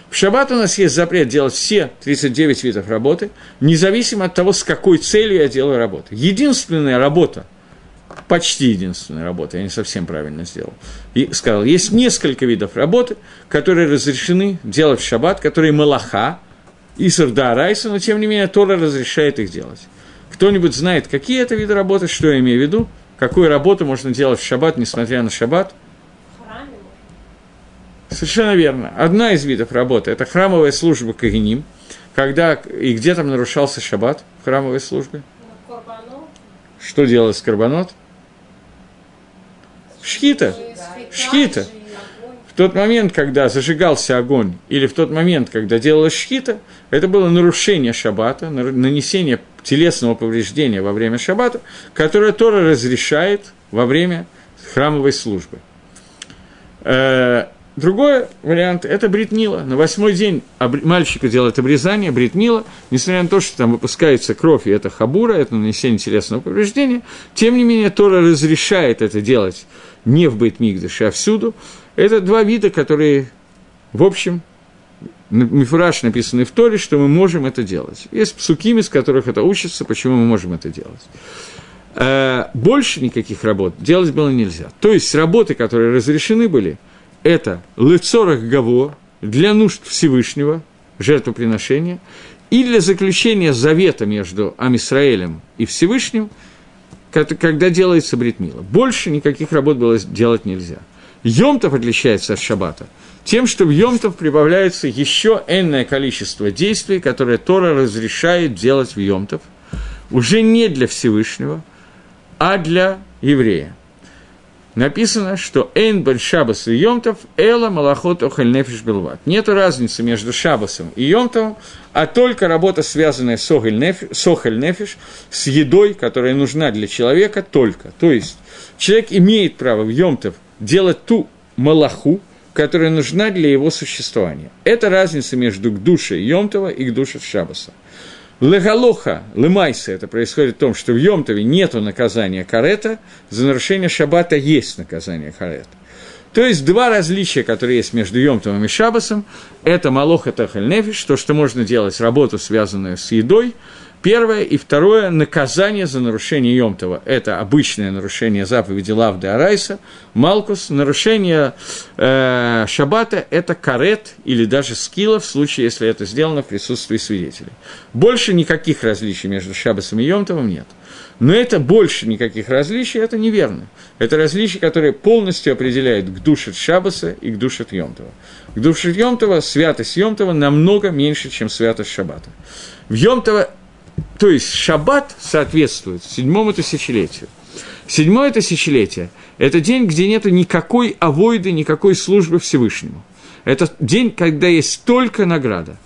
В шаббат у нас есть запрет делать все 39 видов работы, независимо от того, с какой целью я делаю работу. Единственная работа, почти единственная работа, я не совсем правильно сделал, и сказал, есть несколько видов работы, которые разрешены делать в шаббат, которые малаха, Исар да Райса, но тем не менее Тора разрешает их делать. Кто-нибудь знает, какие это виды работы, что я имею в виду, какую работу можно делать в шаббат, несмотря на шаббат – Совершенно верно. Одна из видов работы – это храмовая служба Кагиним, когда и где там нарушался шаббат в храмовой службе. Карбанот. Что делалось с карбонот? Шхита. Шхита. В тот момент, когда зажигался огонь, или в тот момент, когда делалась шхита, это было нарушение шаббата, нанесение телесного повреждения во время шаббата, которое Тора разрешает во время храмовой службы. Другой вариант – это бритмила. На восьмой день мальчика делает обрезание, бритмила, несмотря на то, что там выпускается кровь, и это хабура, это нанесение телесного повреждения, тем не менее Тора разрешает это делать не в Бейтмигдаше, а всюду. Это два вида, которые, в общем, Мифураж написаны в Торе, что мы можем это делать. Есть псуким, из которых это учится, почему мы можем это делать. э, больше никаких работ делать было нельзя. То есть работы, которые разрешены были, это лыцорах гаво для нужд Всевышнего, жертвоприношения, и для заключения завета между Амисраэлем и Всевышним, когда делается бритмила. Больше никаких работ было делать нельзя. Йомтов отличается от шаббата тем, что в Йомтов прибавляется еще энное количество действий, которые Тора разрешает делать в Йомтов, уже не для Всевышнего, а для еврея. Написано, что «Эйн бен шабас и Йомтов, эла малахот охель нефиш белват». Нет разницы между шабасом и Йомтовым, а только работа, связанная с охель нефиш, с, охель нефиш, с едой, которая нужна для человека только. То есть человек имеет право в Йомтов делать ту малаху, которая нужна для его существования. Это разница между к душе Йомтова и к душе Шабаса. Легалоха, лемайса, это происходит в том, что в Йомтове нет наказания карета, за нарушение шаббата есть наказание карета. То есть два различия, которые есть между Йомтовым и Шабасом, это малоха тахаль нефиш, то, что можно делать работу, связанную с едой, Первое и второе – наказание за нарушение Йомтова. Это обычное нарушение заповеди Лавды Арайса. Малкус – нарушение э, Шаббата – это карет или даже скилла в случае, если это сделано в присутствии свидетелей. Больше никаких различий между Шаббасом и Йомтовым нет. Но это больше никаких различий, это неверно. Это различия, которые полностью определяют к душе Шаббаса и к душе Йомтова. К душе Йомтова святость Йомтова намного меньше, чем святость Шаббата. В Йомтова то есть шаббат соответствует седьмому тысячелетию. Седьмое тысячелетие – это день, где нет никакой авойды, никакой службы Всевышнему. Это день, когда есть только награда.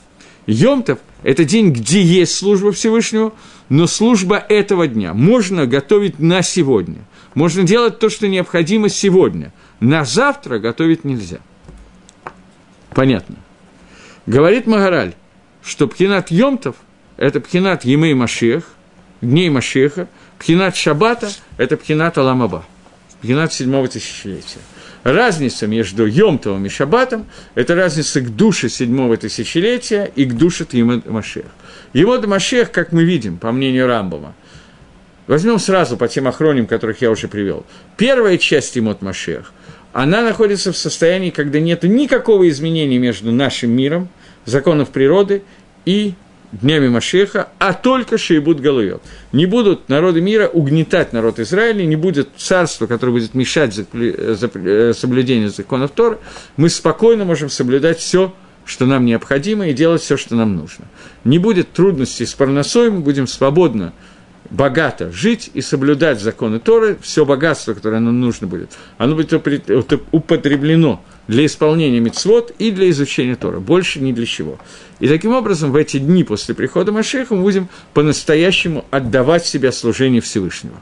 Йомтов – это день, где есть служба Всевышнего, но служба этого дня можно готовить на сегодня. Можно делать то, что необходимо сегодня. На завтра готовить нельзя. Понятно. Говорит Магараль, что Пхинат Йомтов – это пхинат Емей Машех, дней Машеха, пхинат Шабата – это пхинат Аламаба, пхинат седьмого тысячелетия. Разница между Йомтовым и Шабатом – это разница к душе седьмого тысячелетия и к душе Емед Машех. Емед Машех, как мы видим, по мнению Рамбома, возьмем сразу по тем охроним, которых я уже привел. Первая часть Емод Машех, она находится в состоянии, когда нет никакого изменения между нашим миром, законов природы и днями Машеха, а только Шейбут Галуйот. Не будут народы мира угнетать народ Израиля, не будет царства, которое будет мешать э, соблюдению законов Тора, мы спокойно можем соблюдать все, что нам необходимо, и делать все, что нам нужно. Не будет трудностей с парносой, мы будем свободно, богато жить и соблюдать законы Торы, все богатство, которое нам нужно будет, оно будет употреблено для исполнения мицвод и для изучения Тора, больше ни для чего. И таким образом в эти дни после прихода Машеха мы будем по-настоящему отдавать себя служению Всевышнего.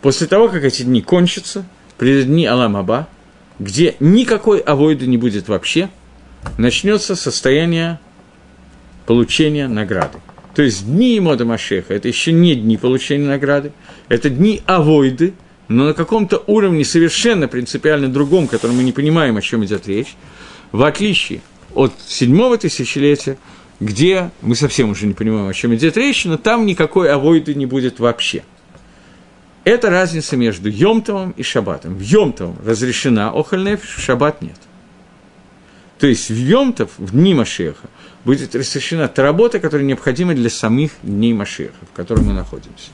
После того, как эти дни кончатся, придут дни Аламаба, где никакой авойды не будет вообще, начнется состояние получения награды. То есть дни Мода Машеха – это еще не дни получения награды, это дни авойды, но на каком-то уровне совершенно принципиально другом, котором мы не понимаем, о чем идет речь, в отличие от седьмого тысячелетия, где мы совсем уже не понимаем, о чем идет речь, но там никакой авойды не будет вообще. Это разница между Йомтовым и Шаббатом. В Йомтовом разрешена охальнефиш, в Шаббат нет. То есть в Йомтов, в дни Машеха, будет разрешена та работа, которая необходима для самих дней Машеха, в которых мы находимся.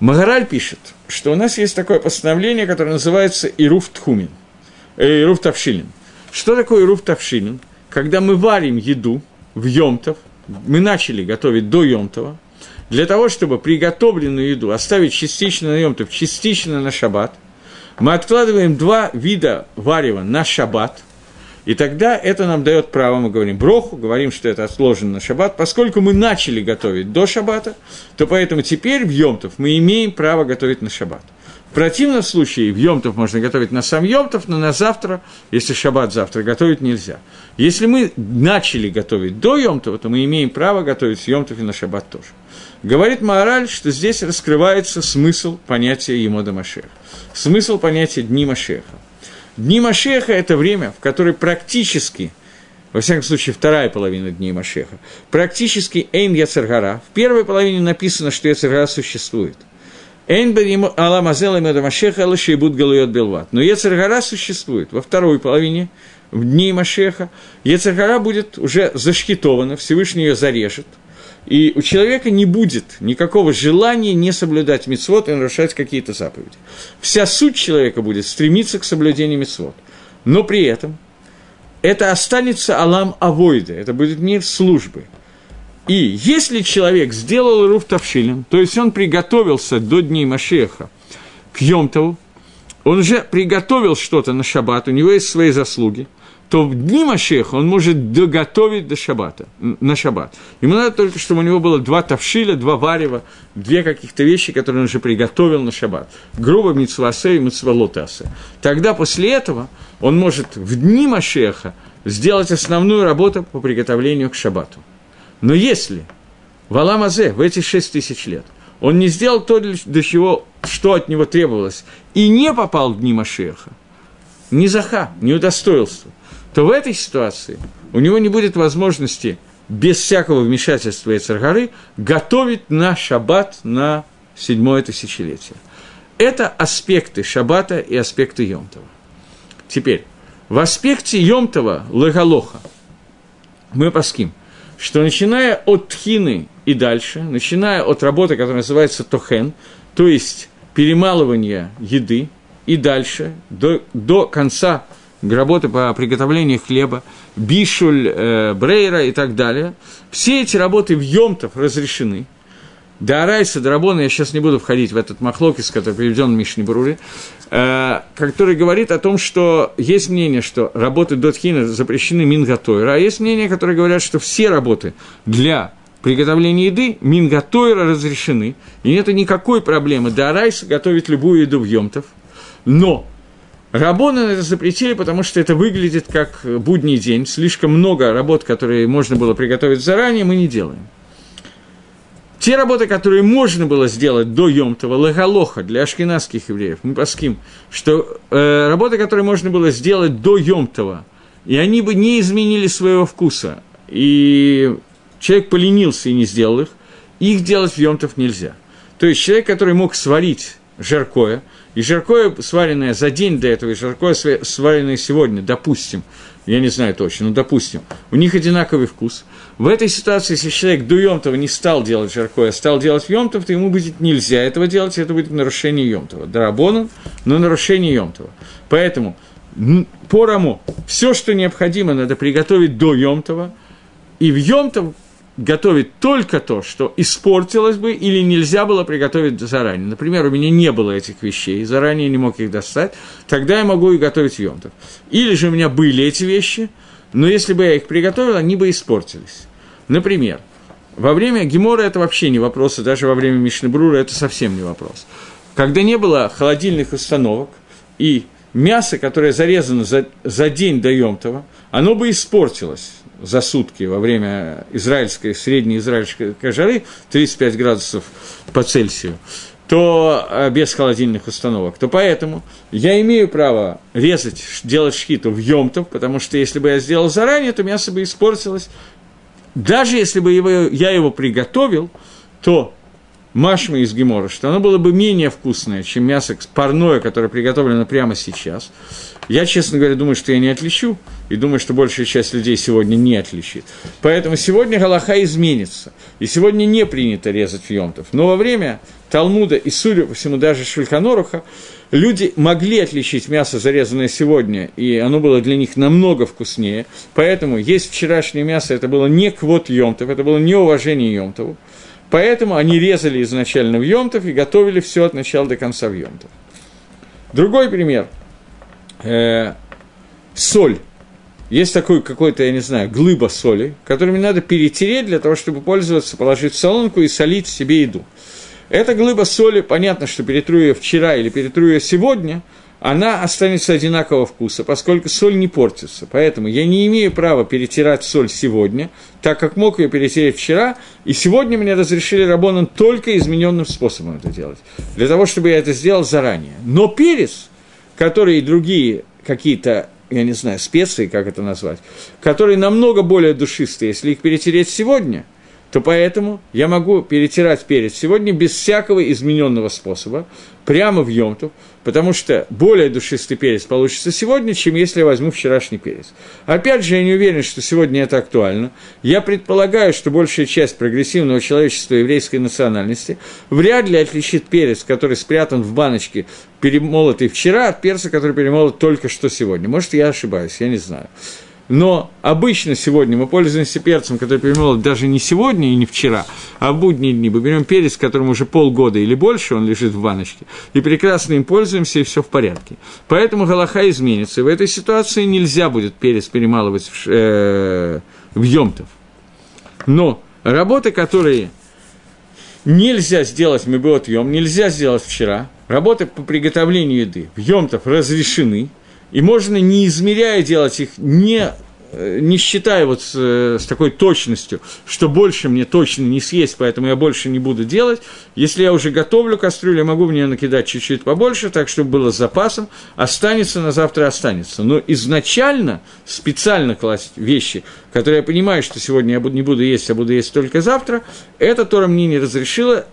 Магараль пишет, что у нас есть такое постановление, которое называется Ируф Тхумин, э, Ируф Тавшилин. Что такое Ируф Тавшилин? Когда мы варим еду в Йомтов, мы начали готовить до Йомтова, для того, чтобы приготовленную еду оставить частично на Йомтов, частично на Шаббат, мы откладываем два вида варева на Шаббат – и тогда это нам дает право, мы говорим броху, говорим, что это отложено на шаббат. Поскольку мы начали готовить до шаббата, то поэтому теперь в Йомтов мы имеем право готовить на шаббат. В противном случае в Йомтов можно готовить на сам Йомтов, но на завтра, если шаббат завтра, готовить нельзя. Если мы начали готовить до Йомтова, то мы имеем право готовить с Йомтов и на шаббат тоже. Говорит Маораль, что здесь раскрывается смысл понятия Емода Машеха, смысл понятия Дни Машеха. Дни Машеха – это время, в которое практически во всяком случае, вторая половина дней Машеха, практически Эйн Яцергара. В первой половине написано, что Яцергара существует. Эйн Бадим Алам Азел Имеда Машеха Лашейбуд Галуйот Белват. Но Яцергара существует. Во второй половине в дни Машеха Яцергара будет уже зашкитована, Всевышний ее зарежет – и у человека не будет никакого желания не соблюдать мицвод и нарушать какие-то заповеди. Вся суть человека будет стремиться к соблюдению мицвод. Но при этом это останется Алам Авойда, это будет мир службы. И если человек сделал Руф Тавшилин, то есть он приготовился до дней Машеха к Йомтову, он уже приготовил что-то на шаббат, у него есть свои заслуги – то в дни Машеха он может доготовить до шаббата, на шаббат. Ему надо только, чтобы у него было два тавшиля, два варева, две каких-то вещи, которые он уже приготовил на шаббат. Грубо митцвасе и митцвалотасе. Тогда после этого он может в дни Машеха сделать основную работу по приготовлению к шаббату. Но если в Аламазе в эти шесть тысяч лет он не сделал то, для чего, что от него требовалось, и не попал в дни Машеха, не заха, не удостоился – то в этой ситуации у него не будет возможности без всякого вмешательства Эцергары готовить на шаббат на седьмое тысячелетие. Это аспекты шаббата и аспекты Йомтова. Теперь, в аспекте Йомтова Легалоха мы паским, что начиная от тхины и дальше, начиная от работы, которая называется тохен, то есть перемалывания еды, и дальше, до, до конца работы по приготовлению хлеба, бишуль, э, брейра и так далее. Все эти работы в Йомтов разрешены. До Арайса, до я сейчас не буду входить в этот махлокис, который приведен в Мишне Бруре, э, который говорит о том, что есть мнение, что работы Дотхина запрещены Мингатойра, а есть мнение, которые говорят, что все работы для приготовления еды Мингатойра разрешены, и нет никакой проблемы до Арайса готовить любую еду в Йомтов, но Рабоны это запретили, потому что это выглядит как будний день. Слишком много работ, которые можно было приготовить заранее, мы не делаем. Те работы, которые можно было сделать до Йомтова, Лагалоха, для ашкенадских евреев, мы паским, что э, работы, которые можно было сделать до Йомтова, и они бы не изменили своего вкуса, и человек поленился и не сделал их, их делать в Йомтов нельзя. То есть человек, который мог сварить жаркое – и жаркое, сваренное за день до этого, и жаркое, сваренное сегодня, допустим, я не знаю точно, но допустим, у них одинаковый вкус. В этой ситуации, если человек до Йомтова не стал делать жаркое, а стал делать Йомтов, то ему будет нельзя этого делать, это будет нарушение Йомтова. Дарабоном, но нарушение Йомтова. Поэтому по Раму все, что необходимо, надо приготовить до Йомтова, и в Йомтов готовить только то, что испортилось бы или нельзя было приготовить заранее. Например, у меня не было этих вещей, заранее не мог их достать, тогда я могу и готовить йомтов. Или же у меня были эти вещи, но если бы я их приготовил, они бы испортились. Например, во время Гемора это вообще не вопрос, и даже во время Мишнебрура это совсем не вопрос. Когда не было холодильных установок, и мясо, которое зарезано за, за день до Йомтова, оно бы испортилось за сутки во время израильской, средней израильской жары, 35 градусов по Цельсию, то э, без холодильных установок, то поэтому я имею право резать, делать шхиту в Йомтов, потому что если бы я сделал заранее, то мясо бы испортилось. Даже если бы его, я его приготовил, то машма из гемора, что оно было бы менее вкусное, чем мясо парное, которое приготовлено прямо сейчас. Я, честно говоря, думаю, что я не отличу, и думаю, что большая часть людей сегодня не отличит. Поэтому сегодня Галаха изменится, и сегодня не принято резать фьонтов. Но во время Талмуда и, судя по всему, даже Шульханоруха, люди могли отличить мясо, зарезанное сегодня, и оно было для них намного вкуснее. Поэтому есть вчерашнее мясо, это было не квот Йомтов, это было не уважение Йомтову. Поэтому они резали изначально в Йомтов и готовили все от начала до конца в Йомтов. Другой пример – э, соль. Есть такой какой-то, я не знаю, глыба соли, которыми надо перетереть для того, чтобы пользоваться, положить в солонку и солить себе еду. Эта глыба соли, понятно, что перетру ее вчера или перетру ее сегодня, она останется одинакового вкуса, поскольку соль не портится. Поэтому я не имею права перетирать соль сегодня, так как мог ее перетереть вчера, и сегодня мне разрешили Рабонан только измененным способом это делать, для того, чтобы я это сделал заранее. Но перец – которые другие какие-то я не знаю, специи, как это назвать, которые намного более душистые, если их перетереть сегодня, то поэтому я могу перетирать перец сегодня без всякого измененного способа, прямо в Йомту, потому что более душистый перец получится сегодня, чем если я возьму вчерашний перец. Опять же, я не уверен, что сегодня это актуально. Я предполагаю, что большая часть прогрессивного человечества еврейской национальности вряд ли отличит перец, который спрятан в баночке, перемолотый вчера, от перца, который перемолот только что сегодня. Может, я ошибаюсь, я не знаю. Но обычно сегодня мы пользуемся перцем, который перемолот даже не сегодня и не вчера, а в будние дни. Мы берем перец, которому уже полгода или больше, он лежит в баночке, и прекрасно им пользуемся, и все в порядке. Поэтому Галаха изменится. В этой ситуации нельзя будет перец перемалывать в, э, в Йомтов. Но работы, которые нельзя сделать мы бы отъем, нельзя сделать вчера, работы по приготовлению еды в Йомтов разрешены – и можно, не измеряя, делать их, не, э, не считая вот с, э, с такой точностью, что больше мне точно не съесть, поэтому я больше не буду делать. Если я уже готовлю кастрюлю, я могу в нее накидать чуть-чуть побольше, так, чтобы было с запасом. Останется на завтра останется. Но изначально специально класть вещи, которые я понимаю, что сегодня я не буду есть, а буду есть только завтра, это Тора мне не разрешила,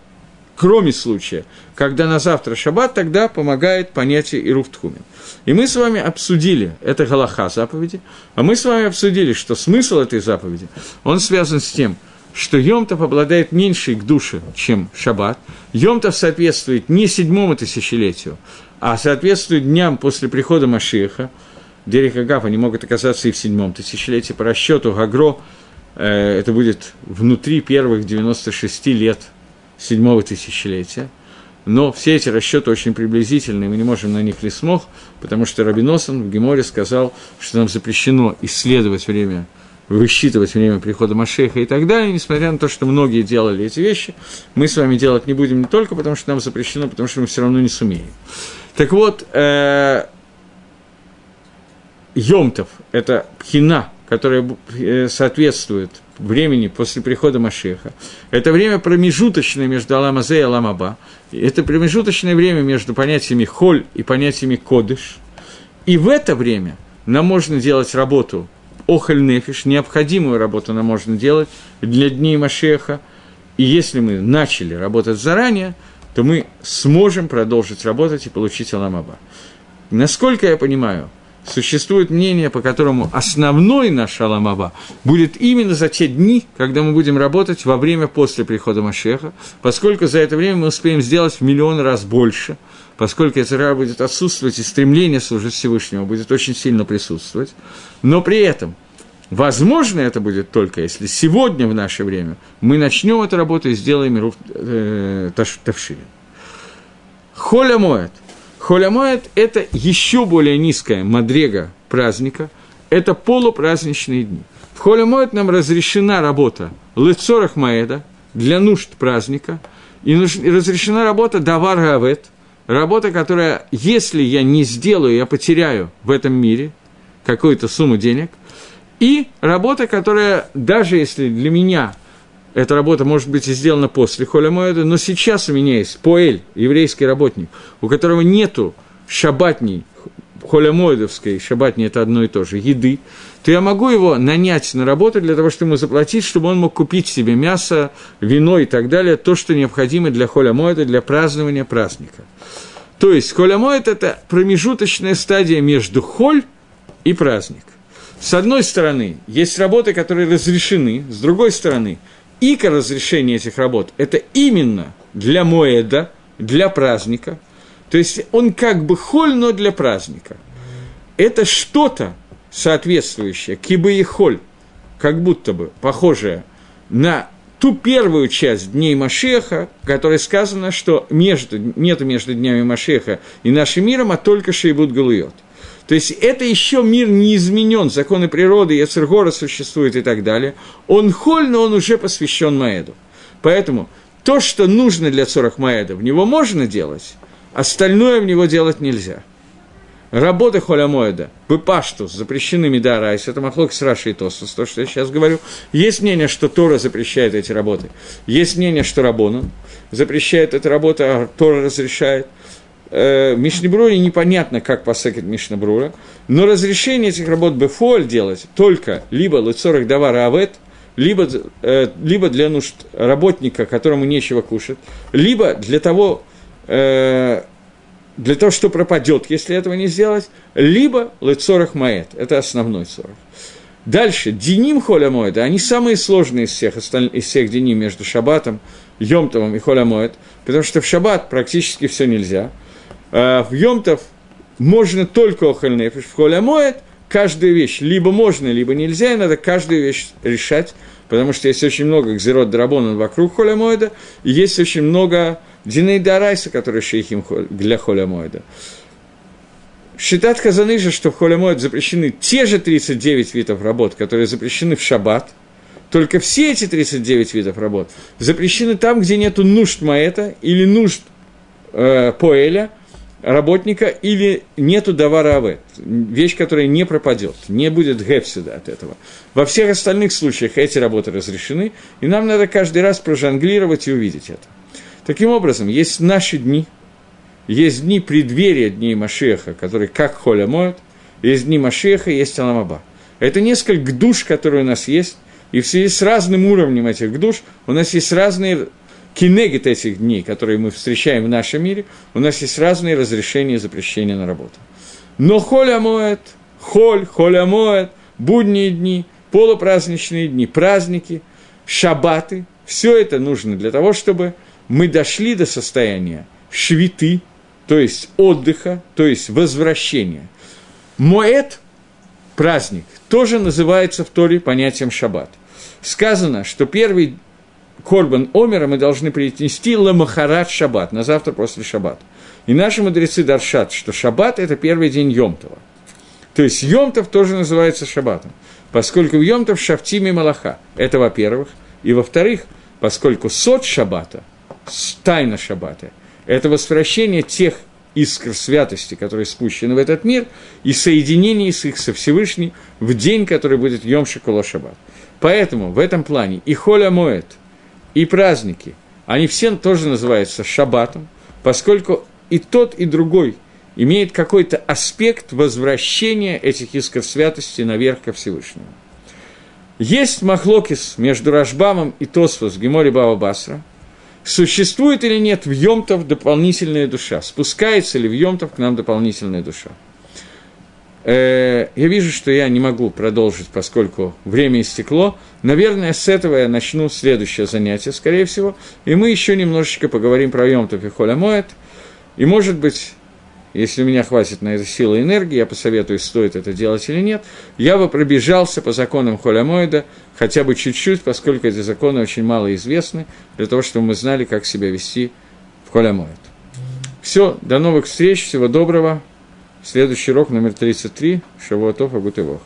кроме случая, когда на завтра шаббат, тогда помогает понятие Ируфтхумин. И мы с вами обсудили, это Галаха заповеди, а мы с вами обсудили, что смысл этой заповеди, он связан с тем, что Йомтов обладает меньшей к душе, чем Шаббат. Йомтов соответствует не седьмому тысячелетию, а соответствует дням после прихода Машиеха. Дерек Агав, они могут оказаться и в седьмом тысячелетии. По расчету Гагро э, это будет внутри первых 96 лет седьмого тысячелетия – но все эти расчеты очень приблизительные, мы не можем на них лесмох, потому что Рабиносан в Геморе сказал, что нам запрещено исследовать время, высчитывать время прихода Машеха и так далее, несмотря на то, что многие делали эти вещи, мы с вами делать не будем не только потому, что нам запрещено, потому что мы все равно не сумеем. Так вот, э, Йомтов – это пхина, которая э, соответствует времени после прихода Машеха. Это время промежуточное между Аламазе и Аламаба. Это промежуточное время между понятиями холь и понятиями кодыш. И в это время нам можно делать работу охоль нефиш, необходимую работу нам можно делать для дней Машеха. И если мы начали работать заранее, то мы сможем продолжить работать и получить Аламаба. Насколько я понимаю, существует мнение, по которому основной наш Аламаба будет именно за те дни, когда мы будем работать во время после прихода Машеха, поскольку за это время мы успеем сделать в миллион раз больше, поскольку Яцера будет отсутствовать, и стремление служить Всевышнему будет очень сильно присутствовать. Но при этом, возможно, это будет только, если сегодня в наше время мы начнем эту работу и сделаем э, Тавширин. Холя моет – Холямоэд – это еще более низкая мадрега праздника, это полупраздничные дни. В Холямоэд нам разрешена работа Лыцорах Маэда для нужд праздника, и разрешена работа Давар Гавет, работа, которая, если я не сделаю, я потеряю в этом мире какую-то сумму денег, и работа, которая, даже если для меня эта работа может быть и сделана после Холя Моэда, но сейчас у меня есть Поэль, еврейский работник, у которого нету шабатней, холямоидовской, шабатни – это одно и то же, еды, то я могу его нанять на работу для того, чтобы ему заплатить, чтобы он мог купить себе мясо, вино и так далее, то, что необходимо для холямоида, для празднования праздника. То есть холямоид – это промежуточная стадия между холь и праздник. С одной стороны, есть работы, которые разрешены, с другой стороны – ика разрешения этих работ – это именно для Моэда, для праздника. То есть он как бы холь, но для праздника. Это что-то соответствующее, кибы и холь, как будто бы похожее на ту первую часть дней Машеха, которой сказано, что между, нету между днями Машеха и нашим миром, а только Шейбут Галуйот – то есть это еще мир не изменен, законы природы, Яцергора существует и так далее. Он холь, но он уже посвящен Маэду. Поэтому то, что нужно для Цорах Маэда, в него можно делать, остальное в него делать нельзя. Работы Холя Моэда, בפשטות, запрещены מדאורייתא, это מחלוקת Раши Тосфос, то, что я сейчас говорю. Есть мнение, что Тора запрещает эти работы. Есть мнение, что רבנן запрещает эту работу, а Тора разрешает – э, Мишна Брура непонятно, как паскенит Мишна Брура, но разрешение этих работ בפועל делать только либо לצורך דבר האבד, либо, э, либо для нужд работника, которому нечего кушать, либо для того, э, для того, что пропадет, если этого не сделать, либо Лыцорах Маэт, это основной сорах. Дальше, Диним Холя Моэда, они самые сложные из всех, остальных, из всех Диним между Шабатом, Йомтовым и Холя Моэд, потому что в Шаббат практически все нельзя. А в Йомтов можно только Охальнефиш, в Холя Моэд каждую вещь либо можно, либо нельзя, и надо каждую вещь решать, потому что есть очень много Гзерот Драбона вокруг Холя Моэда, и есть очень много Диней Дарайса, которые шейхим для Холя Моэда. Считает Хазаны же, что в Холямоид запрещены те же 39 видов работ, которые запрещены в Шаббат, только все эти 39 видов работ запрещены там, где нет нужд Маэта или нужд э, Поэля, работника, или нету давара авет, вещь, которая не пропадет, не будет гефсида от этого. Во всех остальных случаях эти работы разрешены, и нам надо каждый раз прожонглировать и увидеть это. Таким образом, есть наши дни – есть дни преддверия дней Машеха, которые как холя моют, есть дни Машеха, есть Аламаба. Это несколько душ, которые у нас есть, и в связи с разным уровнем этих душ у нас есть разные кинегит этих дней, которые мы встречаем в нашем мире, у нас есть разные разрешения и запрещения на работу. Но холя моет, холь, холя моет, будние дни, полупраздничные дни, праздники, шабаты, все это нужно для того, чтобы мы дошли до состояния швиты, то есть отдыха, то есть возвращения. Моэт, праздник, тоже называется в Торе понятием шаббат. Сказано, что первый корбан омера мы должны принести ламахарат шаббат, на завтра после шаббата. И наши мудрецы даршат, что шаббат – это первый день Йомтова. То есть Йомтов тоже называется шаббатом, поскольку Йомтов шафтими малаха. Это во-первых. И во-вторых, поскольку сот шаббата, тайна шаббата – это возвращение тех искр святости, которые спущены в этот мир, и соединение с их со Всевышним в день, который будет Йом Шакула Шаббат. Поэтому в этом плане и Холя Моет, и праздники, они все тоже называются Шаббатом, поскольку и тот, и другой имеет какой-то аспект возвращения этих искр святости наверх ко Всевышнему. Есть махлокис между Рашбамом и Тосфос в Баба Басра – существует или нет в Йомтов дополнительная душа, спускается ли в Йомтов к нам дополнительная душа. Э, я вижу, что я не могу продолжить, поскольку время истекло. Наверное, с этого я начну следующее занятие, скорее всего, и мы еще немножечко поговорим про Йомтов и Холямоэт, и, может быть, если у меня хватит на это силы и энергии, я посоветую, стоит это делать или нет, я бы пробежался по законам Холямоида хотя бы чуть-чуть, поскольку эти законы очень мало известны, для того, чтобы мы знали, как себя вести в Холямоид. Все, до новых встреч, всего доброго. Следующий урок номер 33, Шавуатов Агутывох.